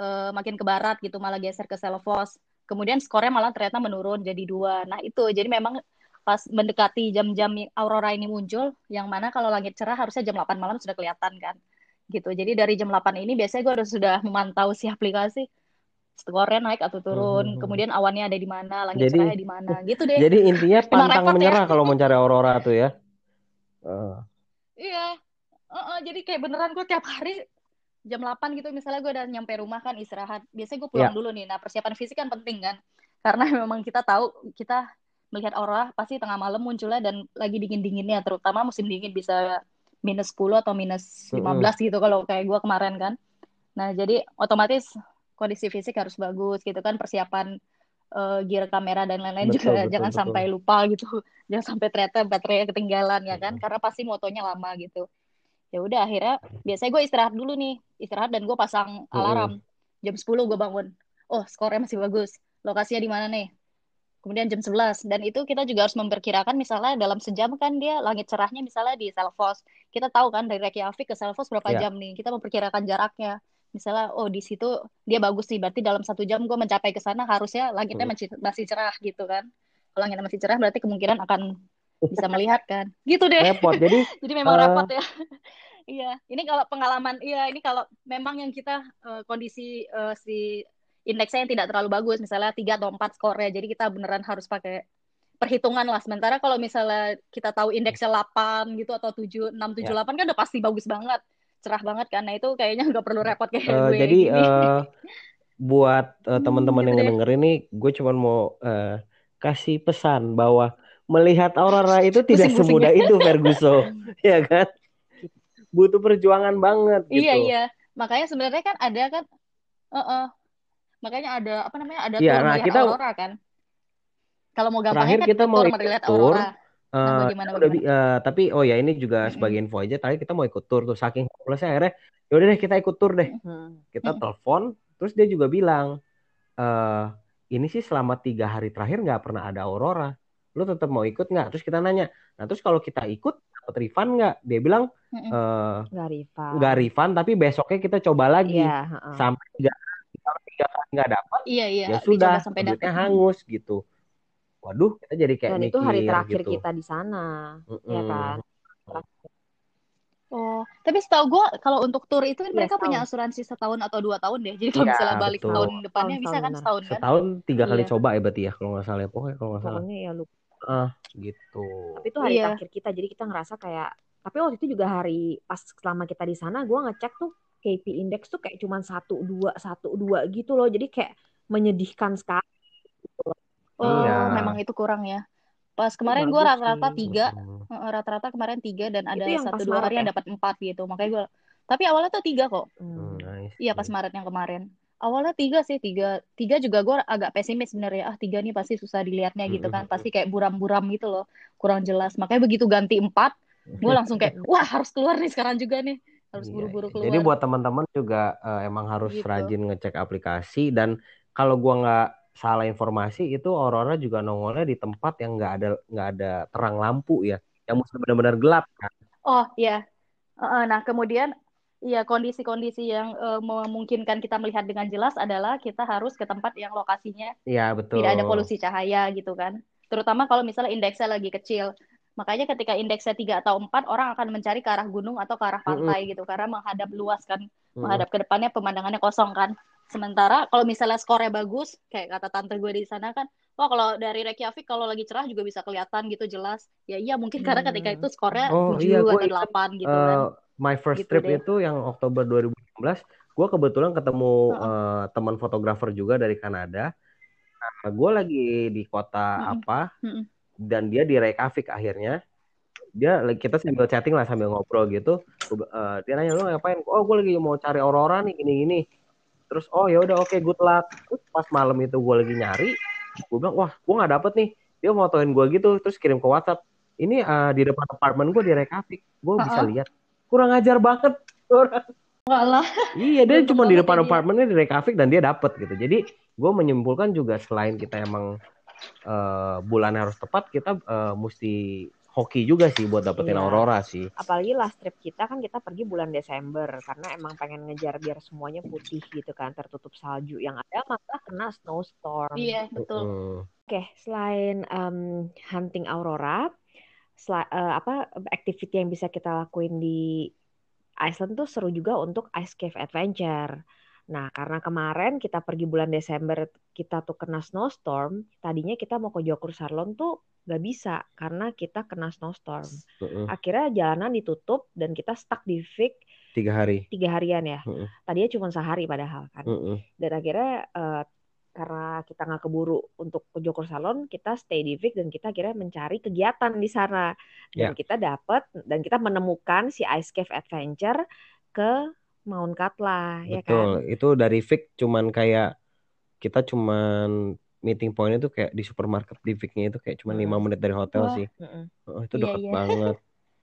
uh, makin ke barat gitu malah geser ke Selfos kemudian skornya malah ternyata menurun jadi dua nah itu jadi memang pas mendekati jam-jam aurora ini muncul yang mana kalau langit cerah harusnya jam 8 malam sudah kelihatan kan gitu jadi dari jam 8 ini biasanya gue udah sudah memantau si aplikasi skornya naik atau turun, hmm. kemudian awannya ada di mana, langit jadi, cerahnya di mana, gitu deh. Jadi intinya pantang menyerah ya. kalau mencari aurora tuh ya. Uh. Iya. Uh, uh, jadi kayak beneran gue tiap hari jam 8 gitu misalnya gue udah nyampe rumah kan istirahat. Biasanya gue pulang yeah. dulu nih. Nah, persiapan fisik kan penting kan. Karena memang kita tahu kita melihat aurora pasti tengah malam munculnya dan lagi dingin-dinginnya terutama musim dingin bisa minus 10 atau minus 15 mm gitu kalau kayak gue kemarin kan. Nah, jadi otomatis kondisi fisik harus bagus gitu kan persiapan uh, gear kamera dan lain-lain juga betul, jangan betul. sampai lupa gitu jangan sampai ternyata baterai ketinggalan ya kan karena pasti motonya lama gitu ya udah akhirnya biasanya gue istirahat dulu nih. Istirahat dan gue pasang alarm. Jam 10 gue bangun. Oh skornya masih bagus. Lokasinya di mana nih? Kemudian jam 11 dan itu kita juga harus memperkirakan misalnya dalam sejam kan dia langit cerahnya misalnya di Selfos. Kita tahu kan dari Reykjavik ke Selfos berapa yeah. jam nih? Kita memperkirakan jaraknya. Misalnya oh di situ dia bagus sih berarti dalam satu jam gue mencapai ke sana harusnya langitnya masih masih cerah gitu kan. Kalau langitnya masih cerah berarti kemungkinan akan bisa melihat kan. Gitu deh. Repot. Jadi jadi memang uh... repot ya. Iya. Ini kalau pengalaman iya ini kalau memang yang kita uh, kondisi uh, si indeksnya yang tidak terlalu bagus misalnya tiga atau empat skornya jadi kita beneran harus pakai perhitungan lah. Sementara kalau misalnya kita tahu indeksnya 8 gitu atau 7 6 7 ya. 8 kan udah pasti bagus banget. Cerah banget karena itu kayaknya nggak perlu repot kayak uh, gue. Jadi uh, buat uh, teman-teman hmm, yang gitu denger ini, gue cuma mau uh, kasih pesan bahwa melihat aurora itu tidak pusing, semudah itu Ferguson, ya kan? Butuh perjuangan banget. Iya, gitu. Iya iya, makanya sebenarnya kan ada kan, uh -uh. makanya ada apa namanya ada ya, nah, kita, aurora kan. Kalau mau gampangnya kan kita mau melihat aurora Uh, bagaimana, udah, Uh, tapi oh ya ini juga sebagai info aja tadi kita mau ikut tur tuh saking plusnya akhirnya yaudah deh kita ikut tur deh kita telepon terus dia juga bilang uh, ini sih selama tiga hari terakhir nggak pernah ada aurora lu tetap mau ikut nggak terus kita nanya nah terus kalau kita ikut dapat refund nggak dia bilang uh, nggak refund nggak refund tapi besoknya kita coba lagi yeah, uh. sampai tiga kalau tiga kali nggak dapat iya, iya. ya sudah sampai hangus gitu waduh kita jadi kayak dan mikir, itu hari terakhir gitu. kita di sana mm -mm. ya kan Oh, tapi setahu gue kalau untuk tour itu kan ya, mereka setahun. punya asuransi setahun atau dua tahun deh. Jadi kalau ya, misalnya balik betul. tahun depannya tahun, bisa kan setahun kan? Setahun tiga kali iya. coba ya berarti ya kalau nggak salah ya pokoknya kalau nggak salah. Pokoknya ya lupa. Uh, gitu tapi itu hari iya. terakhir kita jadi kita ngerasa kayak tapi waktu itu juga hari pas selama kita di sana gue ngecek tuh KP index tuh kayak cuma satu dua satu dua gitu loh jadi kayak menyedihkan sekali oh iya. memang itu kurang ya pas kemarin gue rata-rata tiga rata-rata kemarin tiga dan ada satu dua hari ya? yang dapat empat gitu makanya gue tapi awalnya tuh tiga kok hmm. nice. iya pas Maret yang kemarin awalnya tiga sih tiga tiga juga gue agak pesimis sebenarnya ah tiga nih pasti susah dilihatnya gitu kan pasti kayak buram-buram gitu loh kurang jelas makanya begitu ganti empat gue langsung kayak wah harus keluar nih sekarang juga nih harus iya, buru-buru keluar. Jadi buat teman-teman juga uh, emang harus gitu. rajin ngecek aplikasi dan kalau gue nggak salah informasi itu Aurora juga nongolnya di tempat yang nggak ada nggak ada terang lampu ya, yang mesti benar-benar gelap kan. Oh iya. Uh, nah kemudian ya kondisi-kondisi yang uh, memungkinkan kita melihat dengan jelas adalah kita harus ke tempat yang lokasinya ya, betul. tidak ada polusi cahaya gitu kan. Terutama kalau misalnya indeksnya lagi kecil. Makanya ketika indeksnya tiga atau empat, orang akan mencari ke arah gunung atau ke arah pantai mm -hmm. gitu, karena menghadap luas kan, mm -hmm. menghadap ke depannya pemandangannya kosong kan. Sementara kalau misalnya skornya bagus, kayak kata tante gue di sana kan, wah kalau dari Reykjavik kalau lagi cerah juga bisa kelihatan gitu jelas. Ya iya mungkin karena hmm. ketika itu skornya oh, 7 iya, atau delapan gitu uh, kan. My first gitu trip deh. itu yang Oktober 2016, gue kebetulan ketemu uh -huh. uh, teman fotografer juga dari Kanada. Nah, gue lagi di kota uh -huh. apa? Uh -huh dan dia di Reykjavik akhirnya dia kita sambil chatting lah sambil ngobrol gitu uh, dia nanya lu ngapain oh gue lagi mau cari aurora nih gini gini terus oh ya udah oke okay, good luck. Terus pas malam itu gue lagi nyari gue bilang wah gue nggak dapet nih. Dia fotoin gue gitu terus kirim ke WhatsApp ini uh, di depan apartemen gue di Reykjavik. Gue uh -huh. bisa lihat. Kurang ajar banget. Orang. Walah. Iya dia cuma di depan apartemennya di Reykjavik dan dia dapet gitu. Jadi gue menyimpulkan juga selain kita emang uh, bulan harus tepat kita uh, mesti hoki juga sih buat dapetin iya. aurora sih. Apalagi last trip kita kan kita pergi bulan Desember karena emang pengen ngejar biar semuanya putih gitu kan tertutup salju yang ada maka kena snowstorm. Iya betul. Uh. Oke okay, selain um, hunting aurora, sel uh, apa activity yang bisa kita lakuin di Iceland tuh seru juga untuk ice cave adventure. Nah, karena kemarin kita pergi bulan Desember kita tuh kena snowstorm, tadinya kita mau ke Jokur Sarlon tuh gak bisa karena kita kena snowstorm. Uh-uh. Akhirnya jalanan ditutup dan kita stuck di Vic tiga hari. Tiga harian ya. Uh-uh. Tadinya cuma sehari padahal kan. Uh-uh. Dan akhirnya uh, karena kita nggak keburu untuk ke Jokur Salon, kita stay di Vic dan kita akhirnya mencari kegiatan di sana. Dan yeah. kita dapat dan kita menemukan si Ice Cave Adventure ke Mount Katla ya kan. Betul, itu dari Vic cuman kayak kita cuman meeting point itu kayak di supermarket di Vic-nya itu kayak cuman lima hmm. menit dari hotel Wah. sih. Oh, itu iya, dekat iya, iya. banget.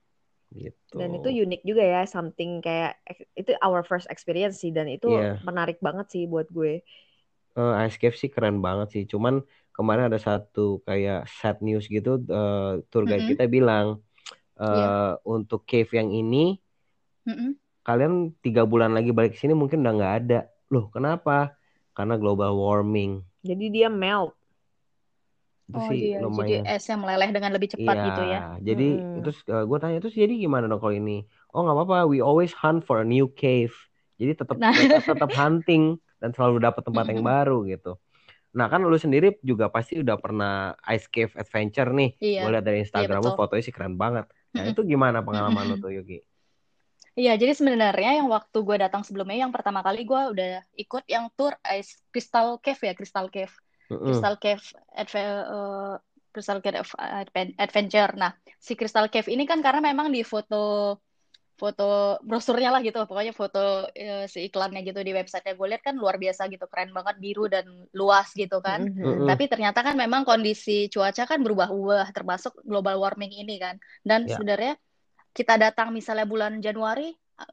gitu. Dan itu unik juga ya, something kayak itu our first experience sih dan itu yeah. menarik banget sih buat gue. Uh, Ice Cave sih keren banget sih. Cuman kemarin ada satu kayak sad news gitu uh, tour guide mm -hmm. kita bilang uh, eh, yeah. untuk cave yang ini mm -hmm kalian tiga bulan lagi balik ke sini mungkin udah nggak ada loh kenapa karena global warming jadi dia melt itu oh, sih iya. lumayan jadi esnya meleleh dengan lebih cepat iya, gitu ya jadi hmm. terus uh, eh, gue tanya terus jadi gimana dong kalau ini oh nggak apa-apa we always hunt for a new cave jadi tetap nah. tetap hunting dan selalu dapat tempat yang baru gitu Nah kan lu sendiri juga pasti udah pernah ice cave adventure nih. Iya. Gue lihat dari iya, Instagram iya, lu fotonya sih keren banget. Nah itu gimana pengalaman lu tuh Yogi? Iya, jadi sebenarnya yang waktu gue datang sebelumnya, yang pertama kali gue udah ikut yang tour Ice Crystal Cave ya, Crystal Cave. Mm -hmm. Crystal Cave Adve uh, Crystal Cave Adventure. Nah, si Crystal Cave ini kan karena memang di foto foto brosurnya lah gitu, pokoknya foto uh, si iklannya gitu di websitenya gue lihat kan luar biasa gitu, keren banget biru dan luas gitu kan. Mm -hmm. Tapi ternyata kan memang kondisi cuaca kan berubah-ubah, termasuk global warming ini kan. Dan yeah. sebenarnya kita datang misalnya bulan Januari,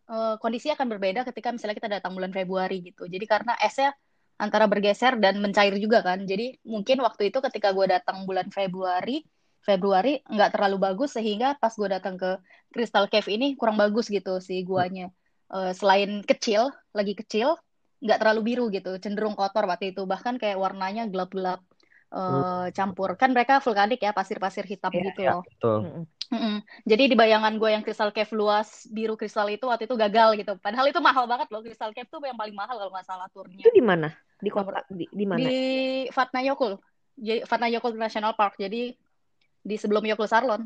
uh, kondisi akan berbeda ketika misalnya kita datang bulan Februari gitu. Jadi karena esnya antara bergeser dan mencair juga kan. Jadi mungkin waktu itu ketika gue datang bulan Februari, Februari nggak terlalu bagus sehingga pas gue datang ke Crystal Cave ini kurang bagus gitu si guanya. Uh, selain kecil, lagi kecil, nggak terlalu biru gitu, cenderung kotor waktu itu. Bahkan kayak warnanya gelap-gelap uh, campur. Kan mereka vulkanik ya, pasir-pasir hitam yeah, gitu yeah, loh. Betul. Mm-mm. Jadi di bayangan gue yang Crystal Cave luas biru kristal itu waktu itu gagal gitu. Padahal itu mahal banget loh Crystal Cave tuh yang paling mahal kalau nggak salah turnya. Itu di mana? Di kota di, di mana? Di Vatnajökull. Jadi Vatnajökull National Park. Jadi di sebelum Yokul Sarlon.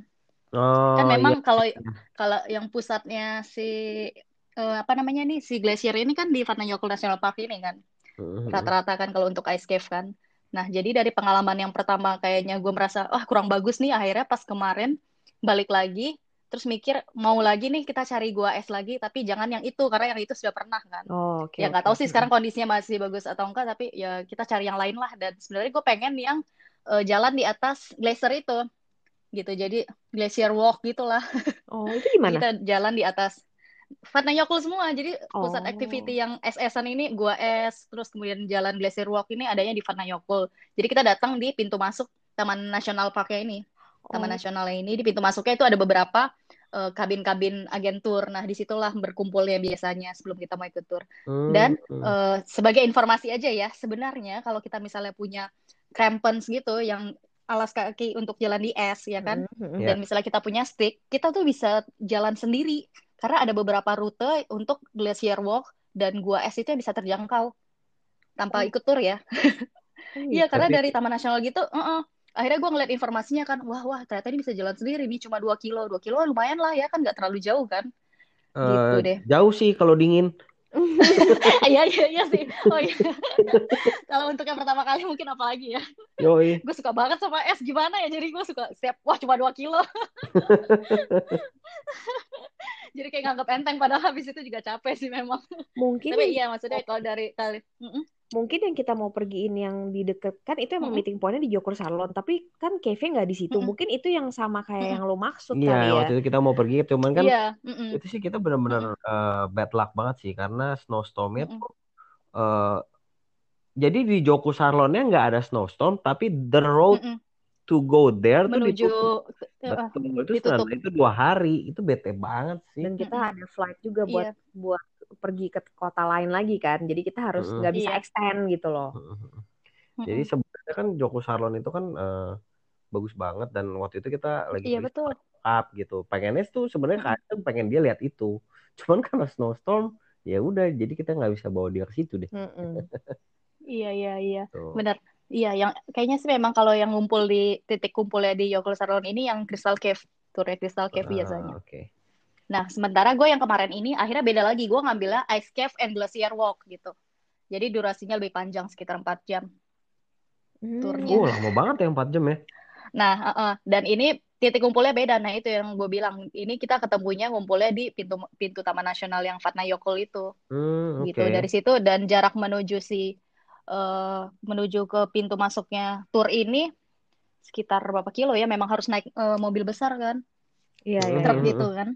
Oh, kan memang iya. kalau kalau yang pusatnya si uh, apa namanya nih si glacier ini kan di Vatnajökull National Park ini kan. Rata-rata kan kalau untuk ice cave kan. Nah, jadi dari pengalaman yang pertama kayaknya gue merasa, wah kurang bagus nih, akhirnya pas kemarin balik lagi, terus mikir mau lagi nih kita cari gua es lagi, tapi jangan yang itu, karena yang itu sudah pernah kan. Oh, okay, ya nggak okay. tahu sih sekarang kondisinya masih bagus atau enggak, tapi ya kita cari yang lain lah. Dan sebenarnya gue pengen yang uh, jalan di atas glacier itu, gitu. Jadi glacier walk gitulah. Oh, itu gimana? kita jalan di atas Vatnajökull semua. Jadi oh. pusat activity yang SS-an ini gua es, terus kemudian jalan Glacier Walk ini adanya di Vatnajökull. Jadi kita datang di pintu masuk Taman Nasional Parknya ini. Taman oh. Nasional ini di pintu masuknya itu ada beberapa uh, kabin-kabin agentur. Nah, di situlah berkumpulnya biasanya sebelum kita mau ikut tur. Hmm. Dan uh, sebagai informasi aja ya, sebenarnya kalau kita misalnya punya crampons gitu yang alas kaki untuk jalan di es ya kan, hmm, hmm, dan yeah. misalnya kita punya stick, kita tuh bisa jalan sendiri karena ada beberapa rute untuk glacier walk dan gua es itu yang bisa terjangkau tanpa oh. ikut tur ya. Iya, karena dari Taman Nasional gitu, uh -uh. Akhirnya gue ngeliat informasinya kan, wah wah ternyata ini bisa jalan sendiri nih, cuma dua kilo, dua kilo lumayan lah ya kan, nggak terlalu jauh kan. Uh, gitu deh. Jauh sih kalau dingin. Iya iya iya sih. Oh iya. Kalau untuk yang pertama kali mungkin apa lagi ya? Yoi. gue suka banget sama es gimana ya jadi gue suka setiap wah cuma dua kilo. jadi kayak nganggap enteng padahal habis itu juga capek sih memang. Mungkin. Tapi iya maksudnya kalau dari kali. Mm -mm mungkin yang kita mau pergiin yang di deket kan itu emang mm -hmm. meeting pointnya di Jokur Salon tapi kan cafe nggak di situ mm -hmm. mungkin itu yang sama kayak mm -hmm. yang lo maksud iya, kali ya waktu itu kita mau pergi cuman kan yeah. mm -hmm. itu sih kita benar-benar mm -hmm. uh, bad luck banget sih karena snowstormnya mm -hmm. tuh uh, jadi di Jokur Salonnya nggak ada snowstorm tapi the road mm -hmm. to go there menuju tuh ditutup. Betul, itu ditutup. itu dua hari itu bete banget sih dan kita mm -hmm. ada flight juga buat yeah. buat pergi ke kota lain lagi kan. Jadi kita harus nggak bisa iya. extend gitu loh. Jadi sebenarnya kan Joko Sarlon itu kan uh, bagus banget dan waktu itu kita lagi iya, betul. up gitu. Pengennya tuh sebenarnya kan pengen dia lihat itu. Cuman karena snowstorm ya udah jadi kita nggak bisa bawa dia ke situ deh. Iya iya iya. Benar. Iya, yang kayaknya sih memang kalau yang ngumpul di titik kumpulnya di Yogyakarta Sarlon ini yang Crystal Cave, turnya Crystal Cave uh, biasanya. Oke. Okay. Nah, sementara gue yang kemarin ini akhirnya beda lagi. Gue ngambilnya Ice Cave and Glacier Walk gitu. Jadi durasinya lebih panjang, sekitar 4 jam. Hmm. Turnya. Oh, lama banget ya 4 jam ya. Nah, uh -uh. dan ini titik kumpulnya beda. Nah, itu yang gue bilang. Ini kita ketemunya ngumpulnya di pintu pintu Taman Nasional yang Vatnajökull itu. Hmm, okay. Gitu. Dari situ dan jarak menuju si uh, menuju ke pintu masuknya tur ini sekitar berapa kilo ya memang harus naik uh, mobil besar kan Iya, iya. Truk gitu kan.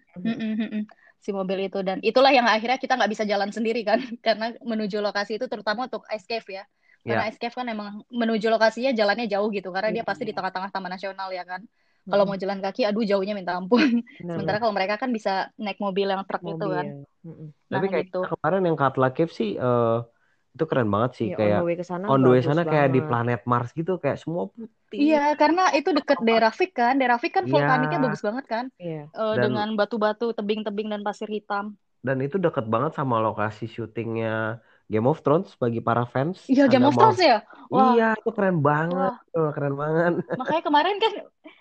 Si mobil itu dan itulah yang akhirnya kita nggak bisa jalan sendiri kan karena menuju lokasi itu terutama untuk ice cave ya. Karena yeah. ice cave kan emang menuju lokasinya jalannya jauh gitu karena dia pasti di tengah-tengah taman nasional ya kan. Kalau mau jalan kaki, aduh jauhnya minta ampun. Nah, Sementara kalau mereka kan bisa naik mobil yang truk itu kan. Nah, Tapi kayak gitu. kemarin yang Katla Cave sih uh, itu keren banget sih ya, kayak on the way ke sana, on the way sana kayak di planet Mars gitu kayak semua putih. Iya karena itu deket daerah Fik kan. Daerah Fik kan iya. vulkaniknya bagus banget kan? Iya. uh, dan, dengan batu-batu tebing-tebing dan pasir hitam. Dan itu deket banget sama lokasi syutingnya Game of Thrones bagi para fans iya Game of Thrones ya Wah. iya itu keren banget Wah. keren banget makanya kemarin kan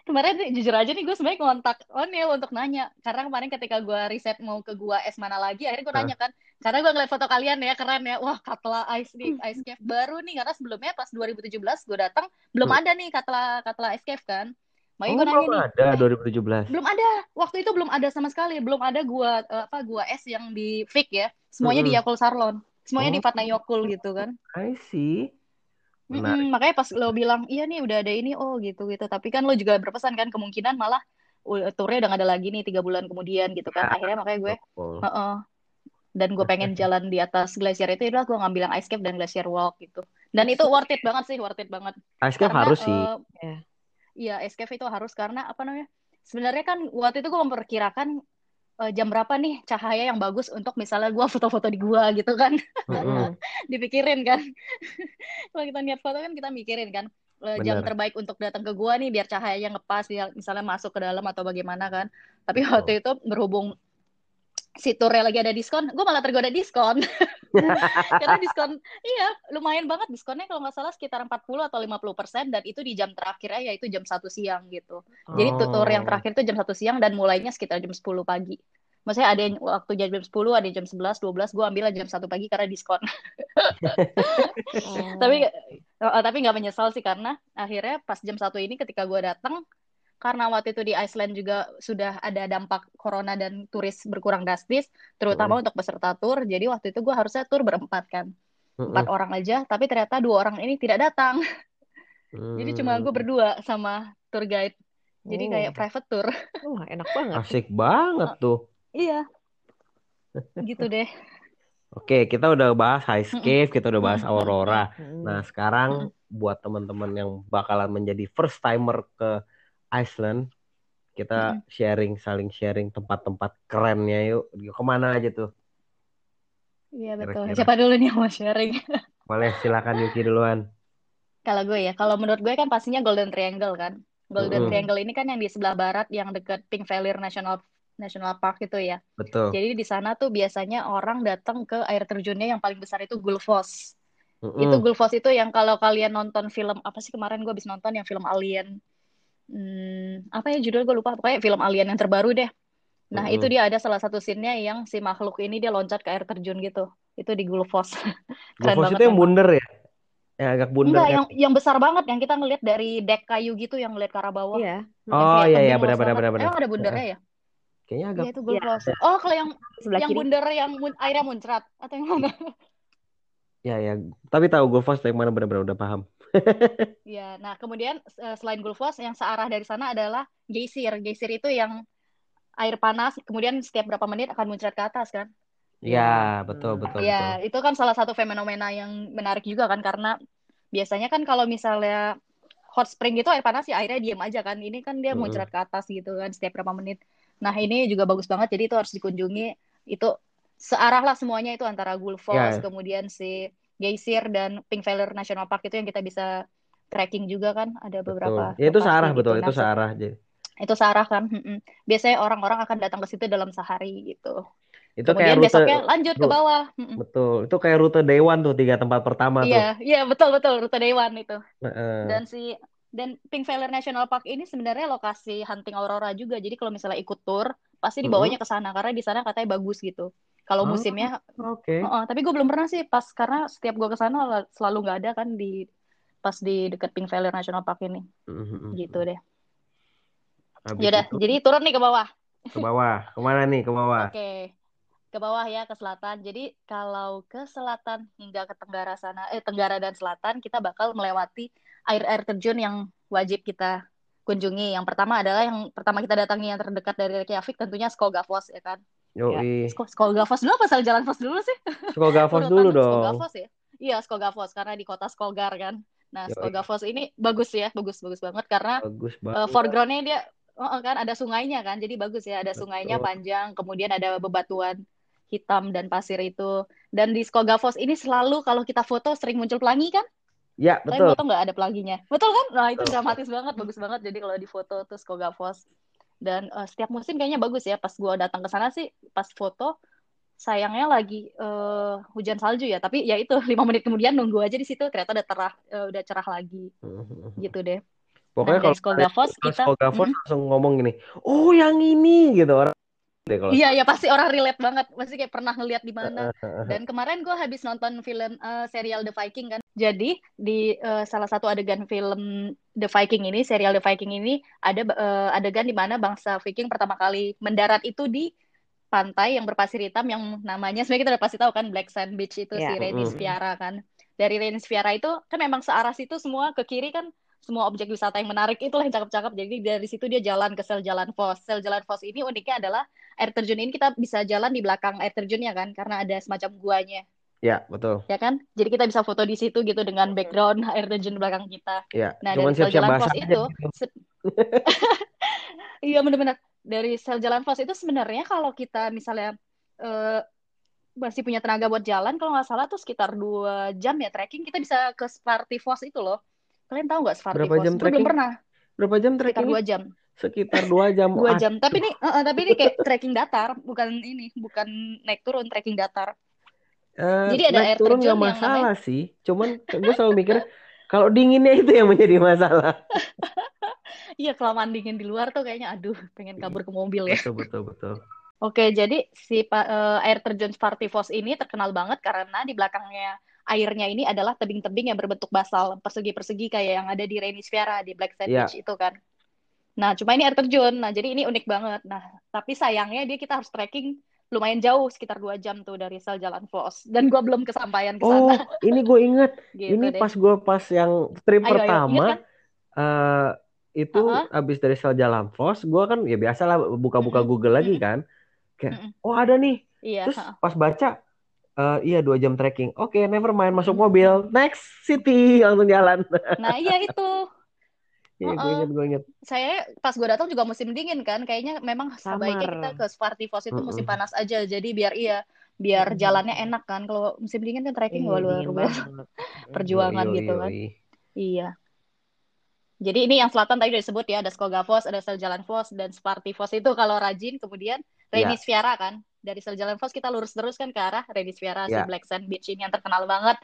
kemarin jujur aja nih gue sebenarnya ngontak Onil untuk nanya karena kemarin ketika gue riset mau ke gua es mana lagi akhirnya gue nanya kan karena gue ngeliat foto kalian ya keren ya wah Katla Ice nih Ice Cave baru nih karena sebelumnya pas 2017 gue datang belum ada nih Katla Katla Ice Cave kan Makanya oh, gue nanya belum nih, ada 2017. Belum ada. Waktu itu belum ada sama sekali. Belum ada gua uh, apa gua es yang di fake ya. Semuanya hmm. di Yakul Sarlon. Semuanya oh. di Fatna Yakul gitu kan. I see. Mm -mm, makanya pas lo bilang iya nih udah ada ini oh gitu gitu tapi kan lo juga berpesan kan kemungkinan malah uh, turnya udah gak ada lagi nih tiga bulan kemudian gitu kan ya, akhirnya makanya gue uh -uh. dan gue pengen jalan di atas glacier itu itulah gue ngambil yang ice cave dan glacier walk gitu dan itu worth it banget sih worth it banget ice cave harus sih uh, iya ice cave itu harus karena apa namanya sebenarnya kan waktu itu gue memperkirakan uh, jam berapa nih cahaya yang bagus untuk misalnya gue foto-foto di gua? gitu kan. Mm-hmm. dipikirin kan. Kalau kita lihat foto kan kita mikirin kan uh, jam terbaik untuk datang ke gua nih biar cahayanya ngepas biar misalnya masuk ke dalam atau bagaimana kan. Tapi waktu itu berhubung si turnya lagi ada diskon gue malah tergoda diskon Karena diskon, iya lumayan banget diskonnya kalau nggak salah sekitar 40 atau 50 persen dan itu di jam terakhirnya yaitu jam satu siang gitu. Oh. Jadi tutor yang terakhir itu jam satu siang dan mulainya sekitar jam 10 pagi. Maksudnya ada yang waktu jam 10, ada yang jam 11, 12, gue ambil jam satu pagi karena diskon. oh. Tapi uh, tapi nggak menyesal sih karena akhirnya pas jam satu ini ketika gue datang karena waktu itu di Iceland juga sudah ada dampak corona dan turis berkurang drastis, terutama mm. untuk peserta tur. Jadi waktu itu gue harusnya tur berempat kan, empat mm orang aja. Tapi ternyata dua orang ini tidak datang. Mm. Jadi cuma gue berdua sama tour guide. Jadi oh. kayak private tour. Wah enak banget. Asik banget tuh. Iya. Gitu deh. Oke, kita udah bahas high cave, kita udah bahas aurora. Nah, sekarang buat teman-teman yang bakalan menjadi first timer ke Iceland. Kita sharing saling sharing tempat-tempat kerennya yuk. Ke mana aja tuh? Iya betul. Kira-kira. siapa dulu nih yang mau sharing? Boleh silakan Yuki duluan. Kalau gue ya kalau menurut gue kan pastinya Golden Triangle kan. Golden mm-hmm. Triangle ini kan yang di sebelah barat yang dekat Pink Valley National National Park itu ya. Betul. Jadi di sana tuh biasanya orang datang ke air terjunnya yang paling besar itu Gulfos mm-hmm. itu Gulfos itu yang kalau kalian nonton film apa sih kemarin gue habis nonton yang film Alien hmm, apa ya judul gue lupa. Pokoknya film alien yang terbaru deh. Nah mm -hmm. itu dia ada salah satu scene-nya yang si makhluk ini dia loncat ke air terjun gitu. Itu di Gulfos Gulfos itu yang bundar ya? Yang agak bundar Enggak, yang yang besar banget yang kita ngelihat dari dek kayu gitu yang ngeliat ke arah bawah. Iya. Oh iya iya. benar benar benar emang ada bundarnya ya? Kayaknya agak ya, itu Gulfos ya. oh kalau yang Sebelah yang kiri. bundar yang airnya muncrat atau yang mana? Ya ya tapi tahu Gulfos yang mana? Benar-benar udah paham ya, nah kemudian eh, selain Gulfos yang searah dari sana adalah geysir. Geysir itu yang air panas, kemudian setiap berapa menit akan muncrat ke atas kan? Iya, betul betul. Iya, itu kan salah satu fenomena yang menarik juga kan karena biasanya kan kalau misalnya hot spring itu air panas ya airnya diam aja kan. Ini kan dia mm. muncrat ke atas gitu kan setiap berapa menit. Nah, ini juga bagus banget jadi itu harus dikunjungi. Itu searah lah semuanya itu antara Gulfos yeah. kemudian si Geysir dan Pink Valley National Park itu yang kita bisa trekking juga kan. Ada beberapa betul. ya itu searah gitu. betul. Itu searah jadi itu searah kan biasanya orang-orang akan datang ke situ dalam sehari gitu. Itu Kemudian kayak rute, besoknya lanjut ke bawah betul. Itu kayak rute Dewan tuh tiga tempat pertama iya tuh. iya betul betul. Rute Dewan itu. Uh. dan si dan Pink Valley National Park ini sebenarnya lokasi hunting aurora juga. Jadi kalau misalnya ikut tour pasti dibawanya ke sana karena di sana katanya bagus gitu kalau oh, musimnya oke. okay. uh, tapi gue belum pernah sih pas karena setiap gue ke sana selalu nggak ada kan di pas di dekat Pink Valley National Park ini. Mm-hmm. gitu deh. Yaudah, itu... jadi turun nih ke bawah. Ke bawah. Ke mana nih? Ke bawah. Oke. Okay. ke bawah ya ke selatan. Jadi kalau ke selatan hingga ke tenggara sana eh tenggara dan selatan kita bakal melewati air air terjun yang wajib kita kunjungi. Yang pertama adalah yang pertama kita datangi yang terdekat dari Reykjavik tentunya Skogafos ya kan Yoi. Ya. Skogafos dulu apa salah jalan Fos dulu sih? Skogafos dulu dong. Skogafos ya? Iya, Skogafos karena di kota Skogar kan. Nah, Skogafos ini bagus ya, bagus bagus banget karena bagus banget. Uh, foregroundnya dia oh, kan ada sungainya kan, jadi bagus ya, ada sungainya panjang, kemudian ada bebatuan hitam dan pasir itu. Dan di Skogafos ini selalu kalau kita foto sering muncul pelangi kan? Ya, betul. Tapi foto nggak ada pelanginya. Betul kan? Nah, itu dramatis banget, bagus banget. Jadi kalau di foto tuh Skogafos dan uh, setiap musim kayaknya bagus ya pas gue datang ke sana sih pas foto sayangnya lagi uh, hujan salju ya. Tapi ya itu lima menit kemudian nunggu aja di situ ternyata udah terah uh, udah cerah lagi. Gitu deh. Pokoknya nah, kalau kita hmm. langsung ngomong gini oh yang ini gitu. orang Iya, ya pasti orang relate banget. Pasti kayak pernah ngeliat di mana. Dan kemarin gue habis nonton film uh, serial The Viking kan. Jadi di uh, salah satu adegan film The Viking ini, serial The Viking ini ada uh, adegan di mana bangsa Viking pertama kali mendarat itu di pantai yang berpasir hitam yang namanya sebenarnya kita udah pasti tahu kan Black Sand Beach itu yeah. si Rhaenys Viara kan. Dari Rhaenys Viara itu kan memang searah situ semua ke kiri kan semua objek wisata yang menarik itulah yang cakep-cakep. Jadi dari situ dia jalan ke sel jalan Fos. Sel jalan Fos ini uniknya adalah air terjun ini kita bisa jalan di belakang air terjunnya kan karena ada semacam guanya. Ya, betul. Ya kan? Jadi kita bisa foto di situ gitu dengan background air terjun di belakang kita. Ya, nah, dari sel jalan Fos itu gitu. Iya benar-benar dari sel jalan Fos itu sebenarnya kalau kita misalnya uh, masih punya tenaga buat jalan kalau nggak salah tuh sekitar dua jam ya trekking kita bisa ke Sparty Falls itu loh Kalian tahu nggak Sparty Berapa jam trekking? belum pernah. Berapa jam trekking? Sekitar dua jam. Sekitar dua jam. dua jam. Tapi ini, uh, tapi ini kayak trekking datar, bukan ini, bukan naik turun, trekking datar. Uh, Jadi ada air turun nggak masalah namanya... sih. Cuman gue selalu mikir kalau dinginnya itu yang menjadi masalah. Iya kelamaan dingin di luar tuh kayaknya aduh pengen kabur ke mobil ya. Betul betul betul. Oke, jadi si uh, air terjun Spartifos ini terkenal banget karena di belakangnya airnya ini adalah tebing-tebing yang berbentuk basal persegi-persegi kayak yang ada di Rainisfera di Black Sand yeah. Beach itu kan. Nah, cuma ini air terjun. Nah, jadi ini unik banget. Nah, tapi sayangnya dia kita harus trekking lumayan jauh sekitar dua jam tuh dari sel jalan Vos dan gue belum kesampaian ke sana. Oh, ini gue inget. gitu ini deh. pas gue pas yang trip ayo, pertama ayo, kan? uh, itu uh -huh. abis dari sel jalan Vos, gue kan ya biasa lah buka-buka Google lagi kan. Kayak, oh ada nih. Iya, Terus uh pas baca, uh, iya dua jam trekking. Oke, okay, never mind masuk mobil. Next city langsung jalan. Nah iya itu. Iya, gue inget, gue inget. Saya pas gue datang juga musim dingin kan, kayaknya memang Summer. sebaiknya kita ke Spartivos itu musim panas aja, jadi biar iya, biar jalannya enak kan. Kalau musim dingin kan trekking iya, luar biasa, perjuangan yoi, gitu kan. Iya. Jadi ini yang selatan tadi udah disebut ya, ada Skogavos, ada Sel Jalan dan Spartivos itu kalau rajin, kemudian Renis ya. Viera kan. Dari Sel Jalan Vos kita lurus terus kan ke arah Renis Viera, ya. si Black Sand Beach ini yang terkenal banget.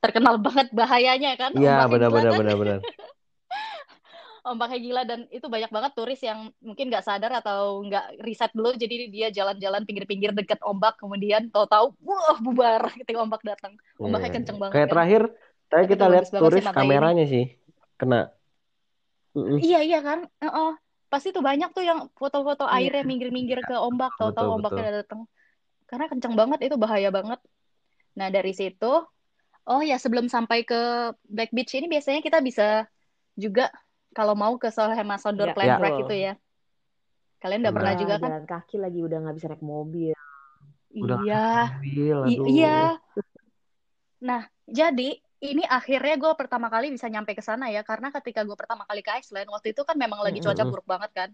Terkenal banget bahayanya kan. Iya, benar-benar benar-benar. ombaknya gila dan itu banyak banget turis yang mungkin nggak sadar atau nggak riset dulu jadi dia jalan-jalan pinggir-pinggir deket ombak kemudian tahu-tahu wah bubar ketika ombak datang ombaknya yeah. kenceng banget kayak kan. terakhir tadi kita lihat turis kameranya ini. sih kena iya iya kan oh pasti tuh banyak tuh yang foto-foto yeah. airnya minggir-minggir ke ombak tahu-tahu ombaknya datang karena kenceng banget itu bahaya banget nah dari situ oh ya sebelum sampai ke Black Beach ini biasanya kita bisa juga kalau mau ke Solhema Sondor ya, Plan ya. itu ya. Kalian udah pernah juga kan? Jalan kaki lagi udah nggak bisa naik mobil. Udah iya. Mobil, iya. Nah, jadi ini akhirnya gue pertama kali bisa nyampe ke sana ya karena ketika gue pertama kali ke Iceland waktu itu kan memang lagi cuaca buruk banget kan.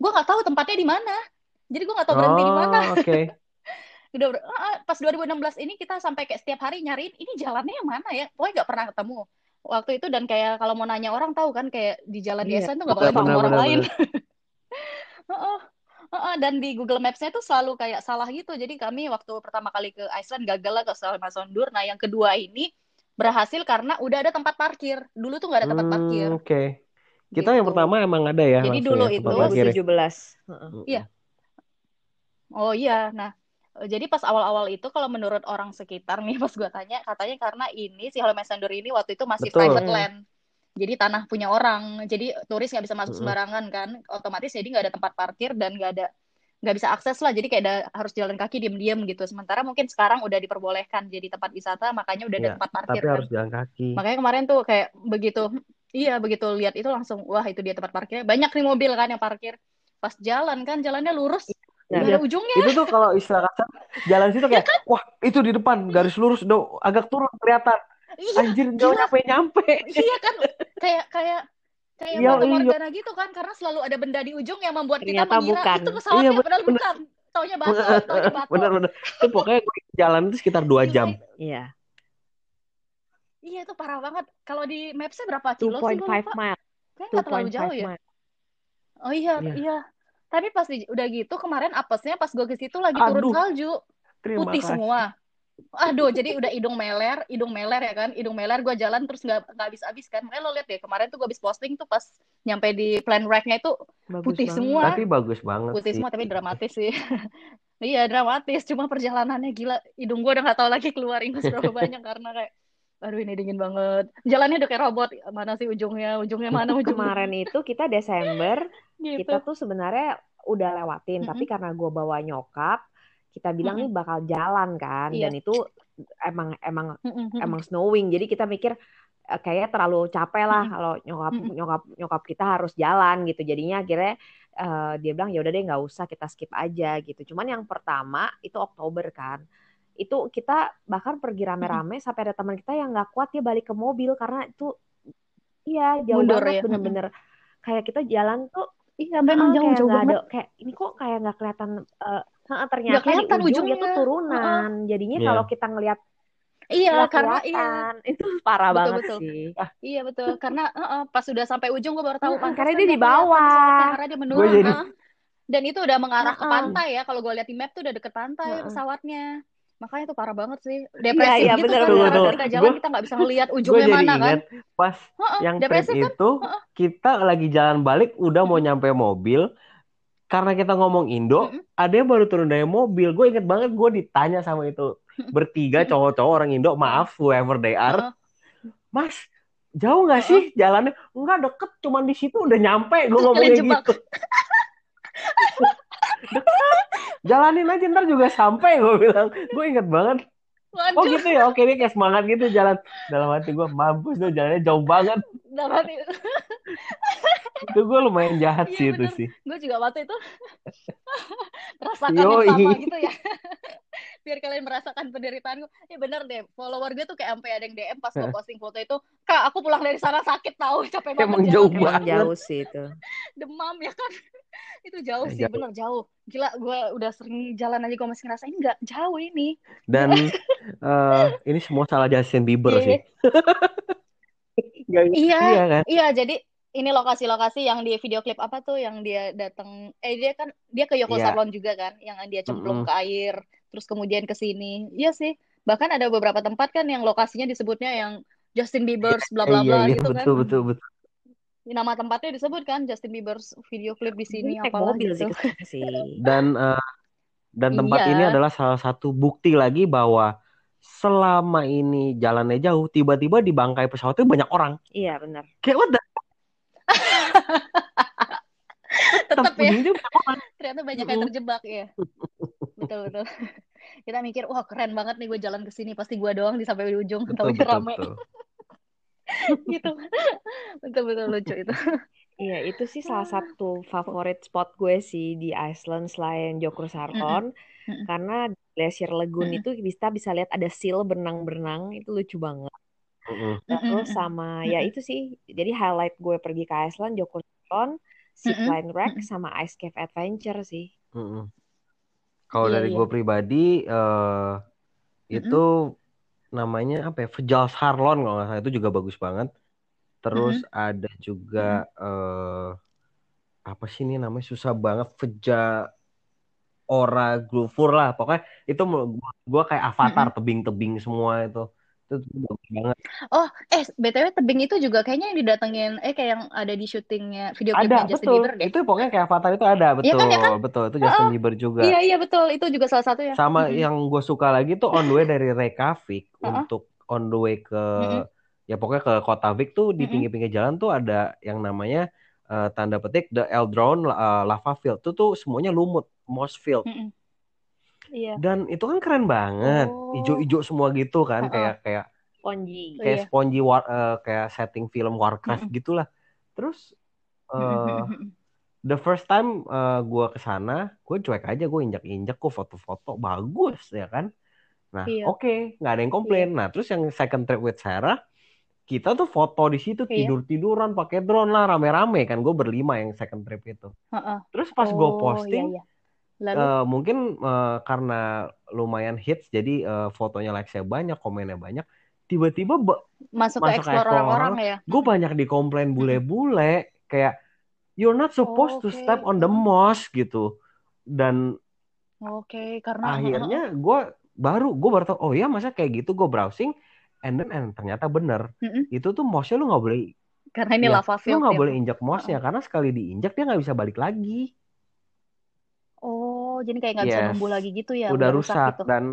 Gue nggak tahu tempatnya di mana. Jadi gue nggak tahu berhenti oh, di mana. Oke. Okay. udah pas 2016 ini kita sampai kayak setiap hari nyariin ini jalannya yang mana ya. Pokoknya nggak pernah ketemu waktu itu dan kayak kalau mau nanya orang tahu kan kayak di jalan iya. di tuh nggak boleh ketemu orang bener, lain. oh, oh, dan di Google Maps-nya tuh selalu kayak salah gitu. Jadi kami waktu pertama kali ke Iceland gagal lah ke Selama Sondur. Nah yang kedua ini berhasil karena udah ada tempat parkir. Dulu tuh nggak ada tempat hmm, parkir. Oke. Okay. Kita gitu. yang pertama emang ada ya. Jadi dulu ya, itu 2017. Iya. Oh iya. Nah jadi pas awal-awal itu kalau menurut orang sekitar nih pas gue tanya katanya karena ini si Holmesander ini waktu itu masih Betul. private land jadi tanah punya orang jadi turis nggak bisa masuk sembarangan kan otomatis jadi nggak ada tempat parkir dan nggak ada nggak bisa akses lah jadi kayak ada, harus jalan kaki diem-diem gitu sementara mungkin sekarang udah diperbolehkan jadi tempat wisata makanya udah ada ya, tempat parkir tapi kan. harus jalan kaki makanya kemarin tuh kayak begitu iya begitu lihat itu langsung wah itu dia tempat parkirnya banyak nih mobil kan yang parkir pas jalan kan jalannya lurus Nah, ada ujungnya. Itu tuh kalau istilah kasar jalan situ kayak, ya kan? wah itu di depan garis lurus do agak turun kelihatan. Iya, Anjir nggak nyampe nyampe. Iya kan, kayak kayak kayak iya, motor Morgana iya. gitu kan, karena selalu ada benda di ujung yang membuat Ternyata kita mengira bukan. itu pesawatnya iya, padahal bener. bukan. Taunya batu, taunya batu. Bener bener. Itu pokoknya gue jalan itu sekitar dua iya, jam. Iya. Iya itu parah banget. Kalau di Mapsnya berapa kilo sih? 2.5 mile. Kayaknya nggak terlalu jauh ya. Oh iya, iya. iya. Tapi pas di, udah gitu kemarin apesnya pas gue ke situ lagi Aduh, turun salju. Putih kasih. semua. Aduh, jadi udah hidung meler, hidung meler ya kan, hidung meler gue jalan terus nggak nggak habis habis kan. Makanya lo lihat ya kemarin tuh gue habis posting tuh pas nyampe di plan racknya itu bagus putih banget. semua. Tapi bagus banget. Putih sih. semua tapi dramatis sih. iya dramatis, cuma perjalanannya gila. Hidung gue udah nggak tahu lagi keluar ingus berapa banyak karena kayak aduh ini dingin banget. Jalannya udah kayak robot. Mana sih ujungnya? Ujungnya mana ujungnya? Kemarin itu kita Desember, gitu. kita tuh sebenarnya udah lewatin, mm -hmm. tapi karena gue bawa nyokap, kita bilang mm -hmm. nih bakal jalan kan, yeah. dan itu emang emang mm -hmm. emang snowing. Jadi kita mikir eh, kayaknya terlalu capek lah mm -hmm. kalau nyokap mm -hmm. nyokap nyokap kita harus jalan gitu. Jadinya akhirnya uh, dia bilang ya udah deh nggak usah kita skip aja gitu. Cuman yang pertama itu Oktober kan itu kita bahkan pergi rame-rame sampai ada teman kita yang nggak kuat dia balik ke mobil karena itu iya jauh Mundur, banget ya? bener-bener kayak kita jalan tuh iya memang jauh jauh banget ada, kayak ini kok kayak nggak kelihatan uh, ternyata gak kelihatan ujung ujungnya tuh turunan uh, jadinya yeah. kalau kita ngelihat Iya, karena iya itu parah betul, banget betul. sih. Ah. Iya betul, karena uh, uh, pas sudah sampai ujung gue baru tahu. Uh, karena dia di bawah. Karena dia menurun. Jadi... Dan itu udah mengarah uh, uh. ke pantai ya. Kalau gue lihat di map tuh udah deket pantai uh, uh. pesawatnya makanya tuh parah banget sih depresi iya, iya, gitu bener, kan bener. kita jalan kita nggak bisa ngelihat ujungnya gua mana kan pas uh-uh, yang depresi trip kan? itu uh-uh. kita lagi jalan balik udah mau nyampe mobil karena kita ngomong Indo uh-uh. ada yang baru turun dari mobil. Gue inget banget gue ditanya sama itu bertiga cowok-cowok orang Indo maaf whoever they are. Mas jauh nggak sih jalannya? Nggak deket cuman di situ udah nyampe. Gue ngomongnya gitu. Deket jalanin aja ntar juga sampai gue bilang. Gue inget banget. Waduh. Oh gitu ya, oke ini kayak semangat gitu jalan. Dalam hati gue mampus tuh jalannya jauh banget. Dalam hati itu gue lumayan jahat iya, sih bener. itu sih. Gue juga waktu itu merasakan yang sama gitu ya. Biar kalian merasakan penderitaan gue. Ya bener deh, follower gue tuh kayak sampai ada yang DM pas gue posting foto itu, kak aku pulang dari sana sakit tahu capek banget. Emang jauh banget. Jauh sih itu. Demam ya kan itu jauh sih jauh. bener jauh gila gue udah sering jalan aja gue masih ngerasain nggak jauh ini dan uh, ini semua salah Justin Bieber yeah. sih Gak, iya iya, kan? iya jadi ini lokasi-lokasi yang di video klip apa tuh yang dia datang eh dia kan dia ke Yoko yeah. Salon juga kan yang dia cemplung mm -hmm. ke air terus kemudian ke sini iya sih bahkan ada beberapa tempat kan yang lokasinya disebutnya yang Justin Bieber bla bla bla iya, gitu betul, kan betul betul betul nama tempatnya disebut kan Justin Bieber video klip di sini apa mobil gitu. sih dan uh, dan tempat iya. ini adalah salah satu bukti lagi bahwa selama ini jalannya jauh tiba-tiba di bangkai pesawatnya banyak orang iya benar kayak what the tetap ya ternyata banyak yang terjebak ya betul betul kita mikir wah keren banget nih gue jalan ke sini pasti gue doang di sampai di ujung betul, betul, rame betul. gitu betul betul lucu itu Iya, itu sih salah satu favorit spot gue sih di Iceland selain Jokur Sarton. Mm -hmm. Karena Glacier Lagoon mm -hmm. itu bisa bisa lihat ada seal berenang-berenang, itu lucu banget. Mm -hmm. Terus sama ya itu sih, jadi highlight gue pergi ke Iceland, Jokur Sarton, Zipline mm -hmm. Wreck, sama Ice Cave Adventure sih. Mm -hmm. Kalau yeah, dari yeah. gue pribadi, uh, itu mm -hmm namanya apa ya Vejals Harlon kalau nggak salah itu juga bagus banget terus mm -hmm. ada juga mm -hmm. uh, apa sih ini namanya susah banget Veja Ora Glufur lah pokoknya itu gua kayak avatar mm -hmm. tebing-tebing semua itu itu banget. Oh, eh btw tebing itu juga kayaknya yang didatengin, eh kayak yang ada di syutingnya video klipnya Justin betul. Bieber deh. Itu pokoknya kayak Avatar itu ada, betul, ya kan, ya kan? betul. Itu Justin oh, Bieber juga. Iya iya betul, itu juga salah satu ya. Sama mm-hmm. yang gue suka lagi tuh on the way dari Reykjavik untuk on the way ke mm-hmm. ya pokoknya ke kota Vik tuh di pinggir-pinggir jalan tuh ada yang namanya uh, tanda petik the Eldron uh, lava field. Itu tuh semuanya lumut, moss field. Mm-hmm. Iya. Dan itu kan keren banget, oh. ijo-ijo semua gitu kan, uh-uh. kayak kayak spongy kayak iya. spongy war, uh, kayak setting film Warcraft mm-hmm. gitulah terus uh, the first time uh, gue ke sana gue cuek aja gue injak injak kok foto-foto bagus ya kan nah iya. oke okay, nggak ada yang komplain iya. nah terus yang second trip with Sarah kita tuh foto di situ iya. tidur tiduran pakai drone lah rame-rame kan gue berlima yang second trip itu uh-uh. terus pas oh, gue posting iya, iya. Lalu? Uh, mungkin uh, karena lumayan hits jadi uh, fotonya like saya banyak komennya banyak tiba-tiba masuk, masuk ke explore orang-orang ya. Gue banyak dikomplain bule-bule kayak you're not supposed oh, okay. to step on the moss gitu. Dan oke okay, karena akhirnya gue baru gue baru tau oh ya masa kayak gitu gue browsing and then and ternyata bener mm -hmm. itu tuh mossnya lu nggak boleh karena ini ya, lava field lu nggak ya. boleh injak mossnya uh karena sekali diinjak dia nggak bisa balik lagi oh jadi kayak nggak yes. bisa numbuh lagi gitu ya udah rusak, rusak gitu. dan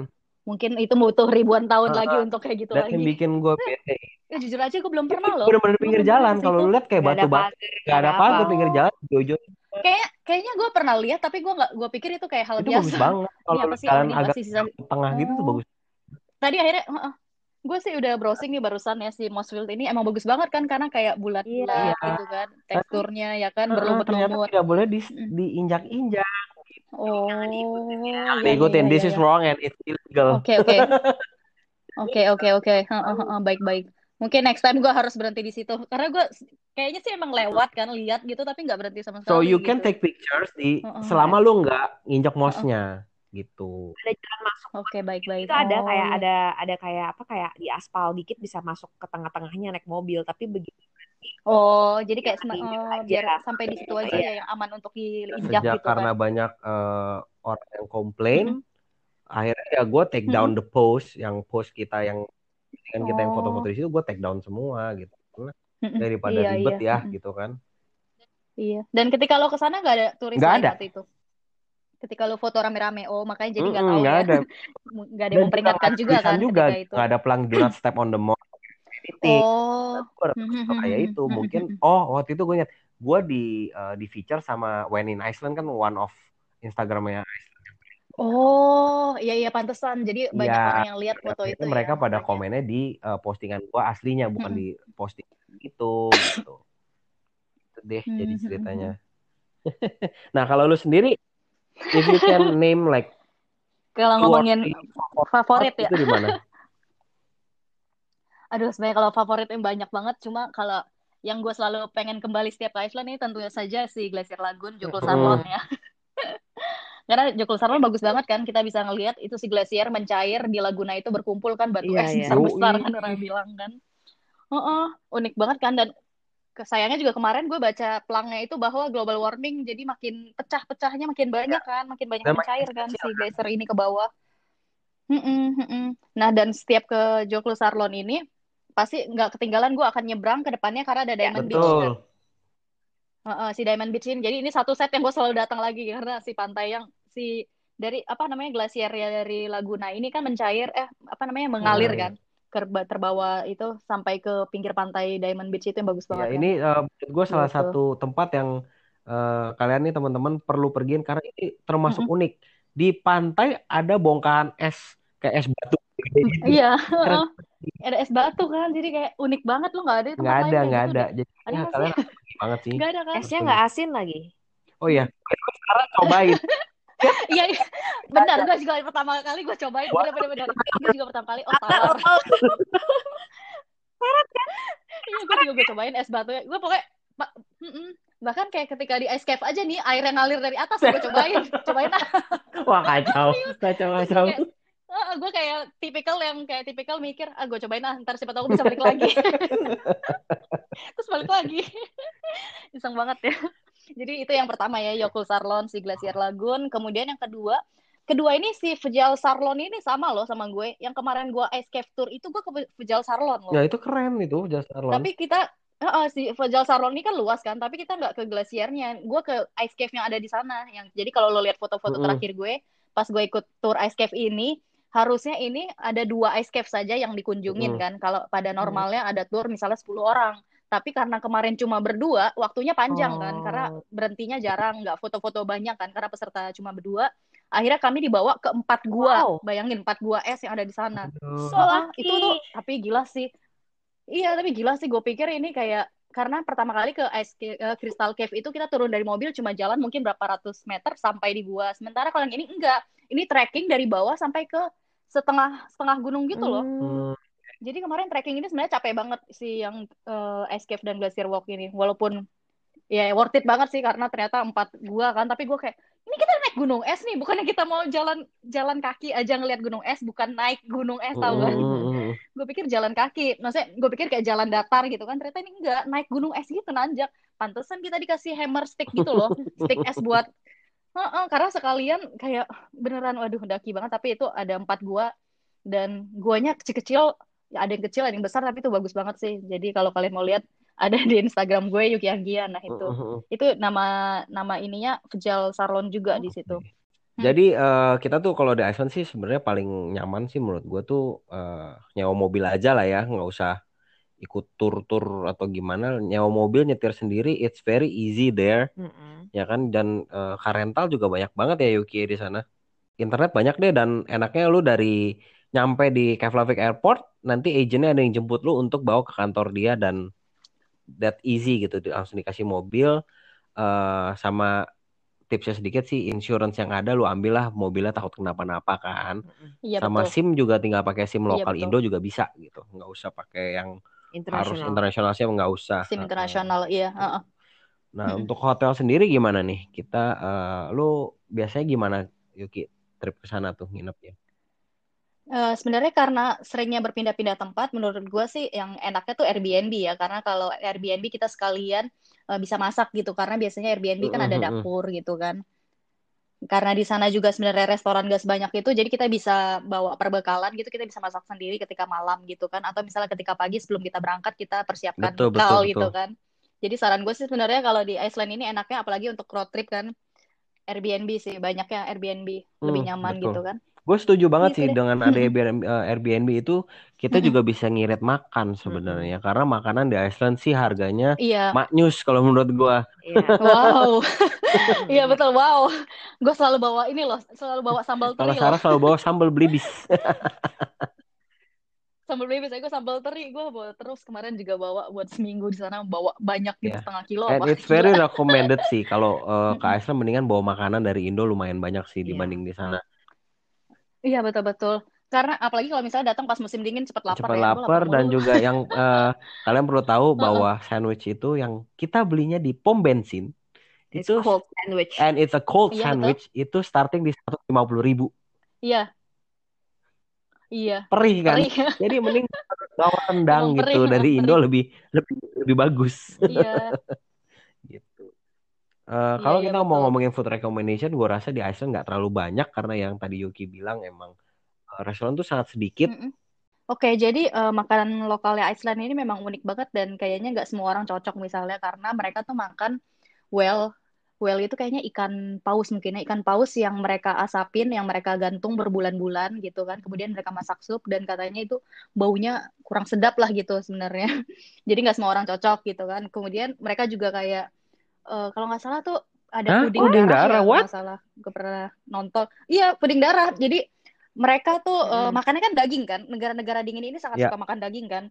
mungkin itu butuh ribuan tahun uh, lagi untuk kayak gitu dan lagi. yang bikin gue bete. Ya, jujur aja gue belum pernah loh. Bener-bener pinggir jalan. Kalau lu lihat kayak batu batu, gak ada pagar pinggir jalan, jojo. Kayak kayaknya gue pernah lihat tapi gue nggak gue pikir itu kayak hal itu biasa. bagus banget. Kalau jalan agak sisa... tengah gitu tuh bagus. Tadi akhirnya uh, gue sih udah browsing nih barusan ya si Mossfield ini emang bagus banget kan karena kayak bulat-bulat iya. gitu kan teksturnya ya kan berlumut-lumut. Tidak boleh di, diinjak-injak Oh, iya, ikutin. This is wrong and it's illegal. Oke oke. Oke oke oke. Baik baik. Mungkin next time gue harus berhenti di situ karena gue kayaknya sih emang lewat kan lihat gitu tapi nggak berhenti sama sekali. So you gitu. can take pictures di uh, uh, selama lu nggak injak mouse-nya gitu. Ada jalan masuk. Oke okay, baik baik. Itu oh. ada kayak ada ada kayak apa kayak di aspal dikit bisa masuk ke tengah-tengahnya naik mobil tapi begitu Oh, jadi kayak ya, oh, biar sampai di situ aja ya yang aman untuk diinjak Sejak gitu karena kan. banyak uh, orang yang komplain, mm -hmm. akhirnya ya gue take down hmm. the post yang post kita yang kan kita oh. yang foto-foto di situ gue take down semua gitu daripada iya, ribet iya. ya gitu kan iya dan ketika lo ke sana gak ada turis gak ada. itu ketika lo foto rame-rame oh makanya jadi nggak mm tahu gak ya ada nggak ada yang memperingatkan juga kan juga itu nggak ada pelang do not step on the mall oh kayak itu mungkin oh waktu itu gue ingat gue di uh, di feature sama When in Iceland kan one of Instagramnya Oh, iya iya pantesan. Jadi banyak ya, orang yang lihat foto itu. Mereka ya, pada komennya di uh, postingan gua aslinya bukan hmm. di posting itu gitu. Itu deh hmm. jadi ceritanya. nah, kalau lu sendiri if you can name like kalau ngomongin favorit, favorit ya. Itu di mana? Aduh, sebenarnya kalau favorit yang banyak banget, cuma kalau yang gue selalu pengen kembali setiap ke Iceland ini tentunya saja si Glacier Lagoon, Jokul Sarlon ya. Karena Jokul Sarlon bagus banget kan, kita bisa ngelihat itu si glacier mencair di laguna itu berkumpul kan batu yeah, es yeah. besar kan orang bilang kan. Uh -uh, unik banget kan dan sayangnya juga kemarin gue baca pelangnya itu bahwa global warming jadi makin pecah-pecahnya makin banyak kan, makin banyak mencair kan si glacier ini ke bawah. Mm -mm, mm -mm. Nah dan setiap ke Jokul Sarlon ini pasti nggak ketinggalan gue akan nyebrang ke depannya karena ada ya, Diamond ya, Beach kan. Uh, uh, si Diamond Beach ini. Jadi ini satu set yang gue selalu datang lagi karena si pantai yang si dari apa namanya glasier ya dari Laguna ini kan mencair eh apa namanya mengalir hmm. kan terbawa itu sampai ke pinggir pantai Diamond Beach itu yang bagus banget. Ya, kan? ini uh, gue salah gitu. satu tempat yang uh, kalian nih teman-teman perlu pergiin karena ini termasuk mm -hmm. unik. Di pantai ada bongkahan es kayak es batu. Iya. Es batu kan, jadi kayak unik banget loh nggak ada itu. Nggak ada, nggak ada. Jadi ada kalian banget sih. Gak ada kan? Esnya nggak asin lagi. Oh iya, sekarang cobain. Iya, iya. Benar, gue juga pertama kali gue cobain. Bener, bener, bener. Gue juga pertama kali, oh tawar. Syarat kan? Iya, gue juga gue cobain es batu. Gue pokoknya, mm -mm. bahkan kayak ketika di ice cave aja nih, air yang ngalir dari atas, gue cobain. cobain ah. Wah, kacau. Kacau, kacau. Uh, gue kayak tipikal yang kayak tipikal mikir ah gue cobain ah ntar siapa tahu bisa balik lagi terus balik lagi iseng banget ya jadi itu yang pertama ya Yokul Sarlon si Glacier Lagoon. Kemudian yang kedua, kedua ini si Vejal Sarlon ini sama loh sama gue. Yang kemarin gue ice cave tour itu gue ke Vejal Sarlon loh. Ya itu keren itu Vejal Sarlon. Tapi kita Uh, si Vejal Sarlon ini kan luas kan, tapi kita nggak ke glasiernya. Gue ke ice cave yang ada di sana. Yang jadi kalau lo lihat foto-foto mm -hmm. terakhir gue, pas gue ikut tour ice cave ini, harusnya ini ada dua ice cave saja yang dikunjungin mm -hmm. kan. Kalau pada normalnya mm -hmm. ada tour misalnya 10 orang. Tapi karena kemarin cuma berdua waktunya panjang oh. kan karena berhentinya jarang nggak foto-foto banyak kan. Karena peserta cuma berdua. Akhirnya kami dibawa ke empat gua. Wow. bayangin empat gua es yang ada di sana. So ah, itu tuh tapi gila sih. Iya tapi gila sih. Gue pikir ini kayak karena pertama kali ke ice uh, Crystal Cave itu kita turun dari mobil cuma jalan mungkin berapa ratus meter sampai di gua. Sementara kalau yang ini enggak. Ini trekking dari bawah sampai ke setengah setengah gunung gitu loh hmm. Jadi kemarin trekking ini sebenarnya capek banget sih yang uh, escape dan glacier walk ini. Walaupun ya worth it banget sih karena ternyata empat gua kan. Tapi gua kayak ini kita naik gunung es nih, bukannya kita mau jalan jalan kaki aja ngeliat gunung es, bukan naik gunung es tau kan? Mm. gue pikir jalan kaki, maksudnya gue pikir kayak jalan datar gitu kan. Ternyata ini enggak naik gunung es gitu nanjak. Pantesan kita dikasih hammer stick gitu loh, stick es buat Uh, uh, karena sekalian kayak beneran waduh daki banget tapi itu ada empat gua dan guanya kecil-kecil ya ada yang kecil ada yang besar tapi itu bagus banget sih. Jadi kalau kalian mau lihat ada di Instagram gue Yuki Anggia nah itu. Uh, uh, uh. itu nama nama ininya Vejal Sarlon juga di situ. Hmm. jadi uh, kita tuh kalau di Iceland sih sebenarnya paling nyaman sih menurut gue tuh uh, nyewa mobil aja lah ya nggak usah ikut tur-tur atau gimana nyewa mobil nyetir sendiri it's very easy there. Mm -hmm. ya kan? Dan uh, car rental juga banyak banget ya Yuki di sana. Internet banyak deh dan enaknya lu dari nyampe di Keflavik Airport nanti agentnya ada yang jemput lu untuk bawa ke kantor dia dan that easy gitu. Langsung dikasih mobil uh, sama tipsnya sedikit sih insurance yang ada lu ambillah mobilnya takut kenapa-napa kan. Iya, sama betul. SIM juga tinggal pakai SIM iya, lokal iya, Indo juga bisa gitu. Nggak usah pakai yang harus internasional sih nggak usah SIM internasional uh, iya uh -uh. nah hmm. untuk hotel sendiri gimana nih kita uh, lu biasanya gimana Yuki trip ke sana tuh nginep ya Uh, sebenarnya karena seringnya berpindah-pindah tempat, menurut gue sih yang enaknya tuh Airbnb ya. Karena kalau Airbnb kita sekalian uh, bisa masak gitu. Karena biasanya Airbnb kan ada dapur gitu kan. Karena di sana juga sebenarnya restoran gak sebanyak itu jadi kita bisa bawa perbekalan gitu kita bisa masak sendiri ketika malam gitu kan. Atau misalnya ketika pagi sebelum kita berangkat kita persiapkan betul, bekal betul, gitu kan. Jadi saran gue sih sebenarnya kalau di Iceland ini enaknya apalagi untuk road trip kan. Airbnb sih banyaknya Airbnb hmm, lebih nyaman betul. gitu kan gue setuju banget gitu sih deh. dengan ada Airbnb, uh, Airbnb itu kita juga bisa ngirit makan sebenarnya karena makanan di Iceland sih harganya iya. maknyus kalau menurut gue. Iya. wow, iya betul wow. Gue selalu bawa ini loh, selalu bawa sambal teri. Kalau Sarah selalu bawa sambal belibis. sambal belibis, gue sambal teri gue bawa terus kemarin juga bawa buat seminggu di sana bawa banyak gitu yeah. setengah kilo. And Wah, it's very recommended sih kalau uh, ke Iceland mendingan bawa makanan dari Indo lumayan banyak sih yeah. dibanding di sana. Iya betul betul. Karena apalagi kalau misalnya datang pas musim dingin cepat lapar cepat ya. lapar dan juga yang uh, kalian perlu tahu bahwa sandwich itu yang kita belinya di pom bensin it's itu cold sandwich and it's a cold iya, sandwich betul. itu starting di seratus lima puluh ribu. Iya. Iya. Perih kan. Perih. Jadi mending bawa rendang gitu perih, dari Indo lebih lebih lebih bagus. Iya. Gitu. Uh, kalau iya, kita iya, mau ngomongin food recommendation, gue rasa di Iceland nggak terlalu banyak karena yang tadi Yuki bilang emang uh, restoran tuh sangat sedikit. Mm -mm. Oke, okay, jadi uh, makanan lokalnya Iceland ini memang unik banget dan kayaknya nggak semua orang cocok misalnya karena mereka tuh makan well, well itu kayaknya ikan paus mungkin ya, ikan paus yang mereka asapin, yang mereka gantung berbulan-bulan gitu kan, kemudian mereka masak sup dan katanya itu baunya kurang sedap lah gitu sebenarnya. jadi nggak semua orang cocok gitu kan. Kemudian mereka juga kayak uh, kalau nggak salah tuh ada Hah? puding, puding darah, darah. Ya, what? salah gue pernah nonton iya puding darah jadi mereka tuh hmm. uh, makannya kan daging kan negara-negara dingin ini sangat yeah. suka makan daging kan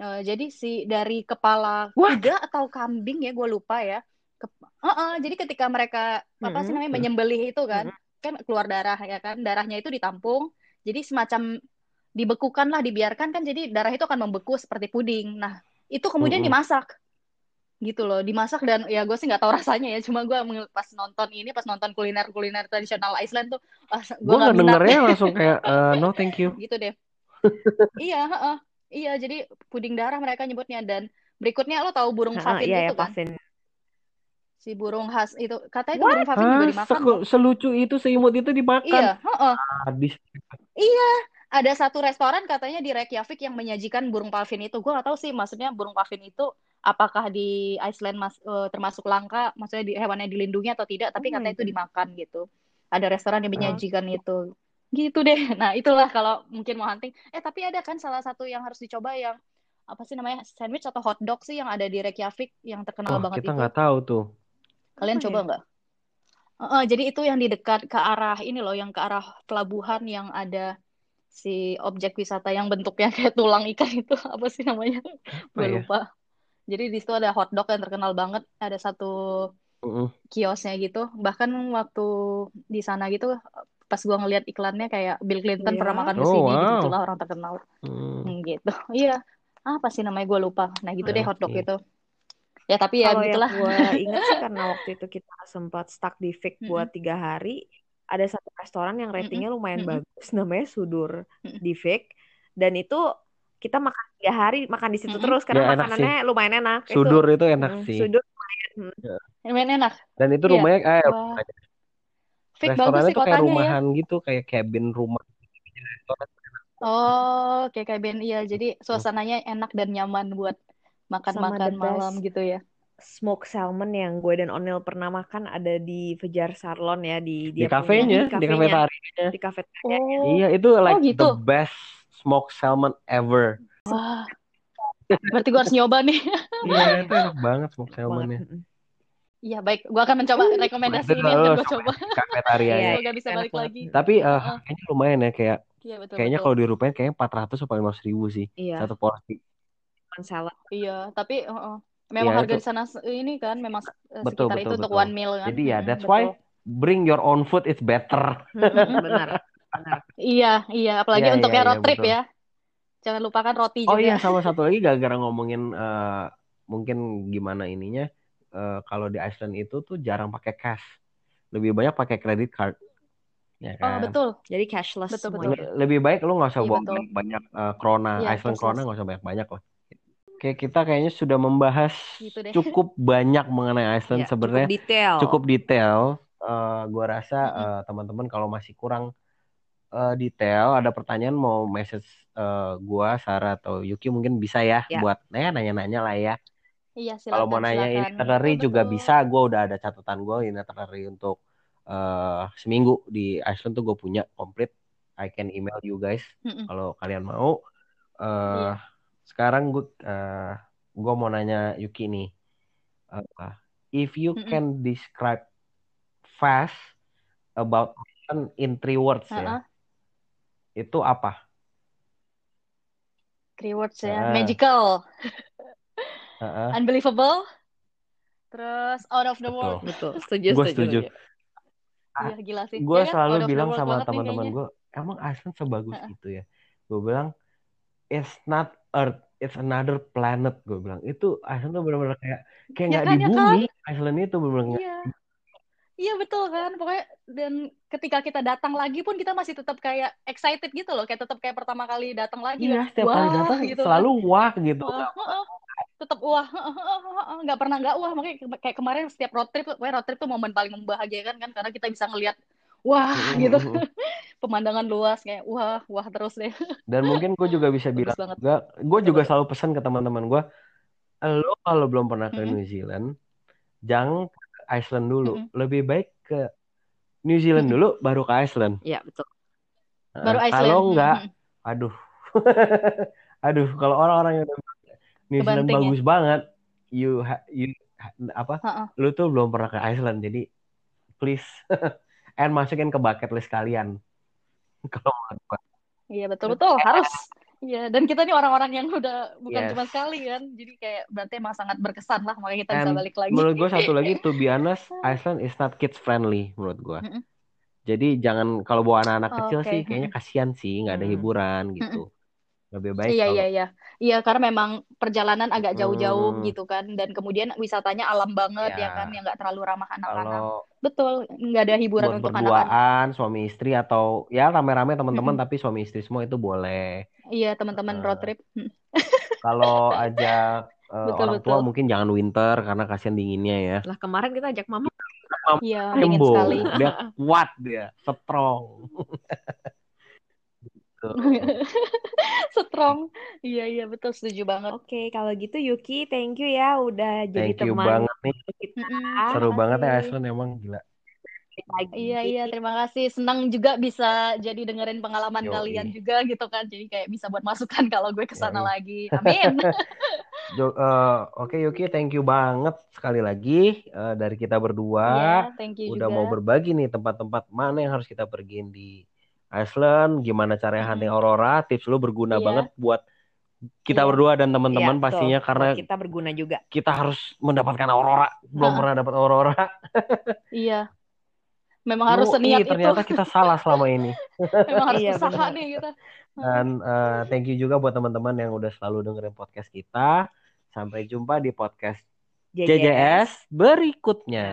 uh, jadi si dari kepala what? kuda atau kambing ya gue lupa ya Ke, uh -uh, jadi ketika mereka hmm. apa sih namanya menyembelih itu kan hmm. kan keluar darah ya kan darahnya itu ditampung jadi semacam dibekukan lah dibiarkan kan jadi darah itu akan membeku seperti puding nah itu kemudian hmm. dimasak gitu loh dimasak dan ya gue sih nggak tahu rasanya ya cuma gue pas nonton ini pas nonton kuliner kuliner tradisional Iceland tuh gue nggak dengernya langsung kayak uh, no thank you. Gitu deh. Iya uh, iya jadi puding darah mereka nyebutnya. Dan berikutnya lo tahu burung pavin iya, itu ya, kan? Pavin. si burung khas itu katanya itu burung pavin juga dimakan selucu itu seimut itu dimakan. Iya uh, uh. iya ada satu restoran katanya di Reykjavik yang menyajikan burung pavin itu. Gue gak tahu sih maksudnya burung pavin itu apakah di Iceland mas, uh, termasuk langka, maksudnya di hewannya dilindungi atau tidak, tapi hmm. katanya itu dimakan gitu. Ada restoran yang menyajikan oh. itu. Gitu deh. Nah, itulah kalau mungkin mau hunting. Eh, tapi ada kan salah satu yang harus dicoba yang apa sih namanya? sandwich atau hot dog sih yang ada di Reykjavik yang terkenal oh, banget kita itu. Kita nggak tahu tuh. Kalian oh, coba nggak? Uh, uh, jadi itu yang di dekat ke arah ini loh, yang ke arah pelabuhan yang ada si objek wisata yang bentuknya kayak tulang ikan itu apa sih namanya? Gue ya? lupa. Jadi di situ ada hotdog yang terkenal banget, ada satu uh-uh. kiosnya gitu. Bahkan waktu di sana gitu pas gua ngeliat iklannya kayak Bill Clinton yeah. pernah makan di oh, sini, gitu, wow. gitu lah orang terkenal. Hmm. hmm. gitu. Iya. Apa sih namanya gue lupa. Nah, gitu deh hotdog itu. Ya tapi ya Kalau gitulah. Gue ingat sih karena waktu itu kita sempat stuck di Vic buat tiga hari. Ada satu restoran yang ratingnya lumayan bagus, namanya Sudur di Vic. Dan itu kita makan tiga hari makan di situ mm-hmm. terus karena ya, makanannya sih. lumayan enak. Sudur itu, itu enak hmm, sih. Sudur lumayan. Ya. Lumayan enak. Dan itu iya. rumahnya kayak wow. restorannya tuh kayak ya. rumahan ya. gitu, kayak cabin rumah. Oh, kayak cabin iya. Jadi suasananya enak dan nyaman buat makan-makan malam gitu ya. Smoke salmon yang gue dan Onil pernah makan ada di Fajar Sarlon ya di di kafenya, di kafenya, di kafe oh. Iya, itu like oh, gitu. the best smoked salmon ever. Wah. Berarti gue harus nyoba nih. Iya, itu enak banget smoked salmonnya. Iya baik, gue akan mencoba rekomendasi ini akan gue coba. Kafetaria ya. Semoga bisa balik lagi. Tapi uh, kayaknya lumayan ya kayak. Iya, betul, kayaknya kalau dirupain kayaknya 400 atau 500 ribu sih iya. satu porsi. Salad. Iya, tapi uh, uh, memang ya, harga di sana ini kan memang betul, sekitar betul, itu betul. untuk one meal kan. Jadi ya that's betul. why bring your own food is better. Benar. Iya, iya, apalagi iya, untuk iya, road iya, trip betul. ya. Jangan lupakan roti oh juga. Oh iya, sama satu lagi gara-gara ngomongin uh, mungkin gimana ininya uh, kalau di Iceland itu tuh jarang pakai cash. Lebih banyak pakai credit card. Ya oh, kan? Oh, betul. Jadi cashless betul, betul. Lebih baik lu nggak usah iya, bawa banyak uh, krona, ya, Iceland cashless. krona nggak usah banyak-banyak lah. Oke, kita kayaknya sudah membahas gitu cukup banyak mengenai Iceland ya, sebenarnya. Cukup detail. Cukup detail uh, gue rasa uh, teman-teman kalau masih kurang uh, detail, ada pertanyaan mau message uh, gue, Sarah atau Yuki mungkin bisa ya, ya. buat ya, nanya-nanya lah ya. Iya, silakan. Kalau mau nanya itinerary juga bisa, gue udah ada catatan gue itinerary untuk uh, seminggu di Iceland tuh gue punya komplit. I can email you guys mm -mm. kalau kalian mau. Uh, yeah. Sekarang gue uh, gue mau nanya Yuki nih, uh, if you mm -mm. can describe fast about in three words uh -uh. ya, itu apa? Three words ya, uh. magical. uh-uh. unbelievable, terus out of the world. Betul, setuju. Gue setuju. Gila sih. Gue ya, selalu bilang sama teman-teman gue, emang Iceland sebagus uh-uh. itu ya. Gue bilang, it's not Earth, it's another planet. Gue bilang itu Iceland tuh benar-benar kayak kayak ya nggak ya kan, di ya bumi. Kan? Iceland itu benar-benar iya. Iya betul kan, pokoknya dan ketika kita datang lagi pun kita masih tetap kayak excited gitu loh, kayak tetap kayak pertama kali datang lagi. Iya, setiap wah, kali datang gitu selalu kan. wah gitu. Wah, tetap wah nggak pernah nggak wah. Makanya kayak kemarin setiap road trip road trip tuh momen paling membahagiakan kan? Karena kita bisa ngelihat wah gitu. Pemandangan luas kayak wah wah terus deh. Dan mungkin gue juga bisa bilang juga gue juga selalu pesan ke teman-teman gue lo kalau belum pernah ke New Zealand jangan Iceland dulu lebih baik ke New Zealand dulu baru ke Iceland iya betul baru Iceland kalau enggak aduh aduh kalau orang-orang yang udah New Zealand bagus banget. You ha, you apa? Uh -uh. Lu tuh belum pernah ke Iceland jadi please and masukin ke bucket list kalian. Kalau Iya betul betul harus. Iya, dan kita nih orang-orang yang udah bukan yes. cuma sekali kan, jadi kayak berarti emang sangat berkesan lah, makanya kita And bisa balik lagi. Menurut gue satu lagi, to be honest, Iceland is not kids friendly menurut gue. Mm. Jadi jangan kalau bawa anak-anak oh, kecil okay. sih, kayaknya kasihan sih, nggak ada hiburan gitu. Mm lebih baik iya kalau... iya. Iya iya karena memang perjalanan agak jauh-jauh hmm. gitu kan. Dan kemudian wisatanya alam banget ya, ya kan yang nggak terlalu ramah anak-anak. Betul nggak ada hiburan untuk anak-anak. suami istri atau ya rame-rame teman-teman hmm. tapi suami istri semua itu boleh. Iya teman-teman uh, road trip. Kalau ajak uh, betul, orang betul. tua mungkin jangan winter karena kasihan dinginnya ya. Lah kemarin kita ajak mama. Iya, dingin sekali. Dia kuat dia, strong. gitu. Strong. Iya iya betul setuju banget. Oke, kalau gitu Yuki, thank you ya udah jadi thank teman. Thank you banget nih. Kita. Seru banget ya Aslan emang gila. Lagi. Iya iya terima kasih senang juga bisa jadi dengerin pengalaman Yoi. kalian juga gitu kan jadi kayak bisa buat masukan kalau gue ke sana Yoi. lagi amin jo, uh, oke okay, Yuki thank you banget sekali lagi uh, dari kita berdua yeah, thank you udah juga. mau berbagi nih tempat-tempat mana yang harus kita pergiin di Iceland, gimana cara hunting aurora, tips lu berguna yeah. banget buat kita yeah. berdua dan teman-teman yeah, pastinya so, karena kita berguna juga. Kita harus mendapatkan aurora, belum pernah dapat aurora. iya. Memang harus seniat itu. Ternyata kita salah selama ini. Memang harus iya, usaha nih kita. Dan uh, thank you juga buat teman-teman yang udah selalu dengerin podcast kita. Sampai jumpa di podcast JJS, JJS berikutnya.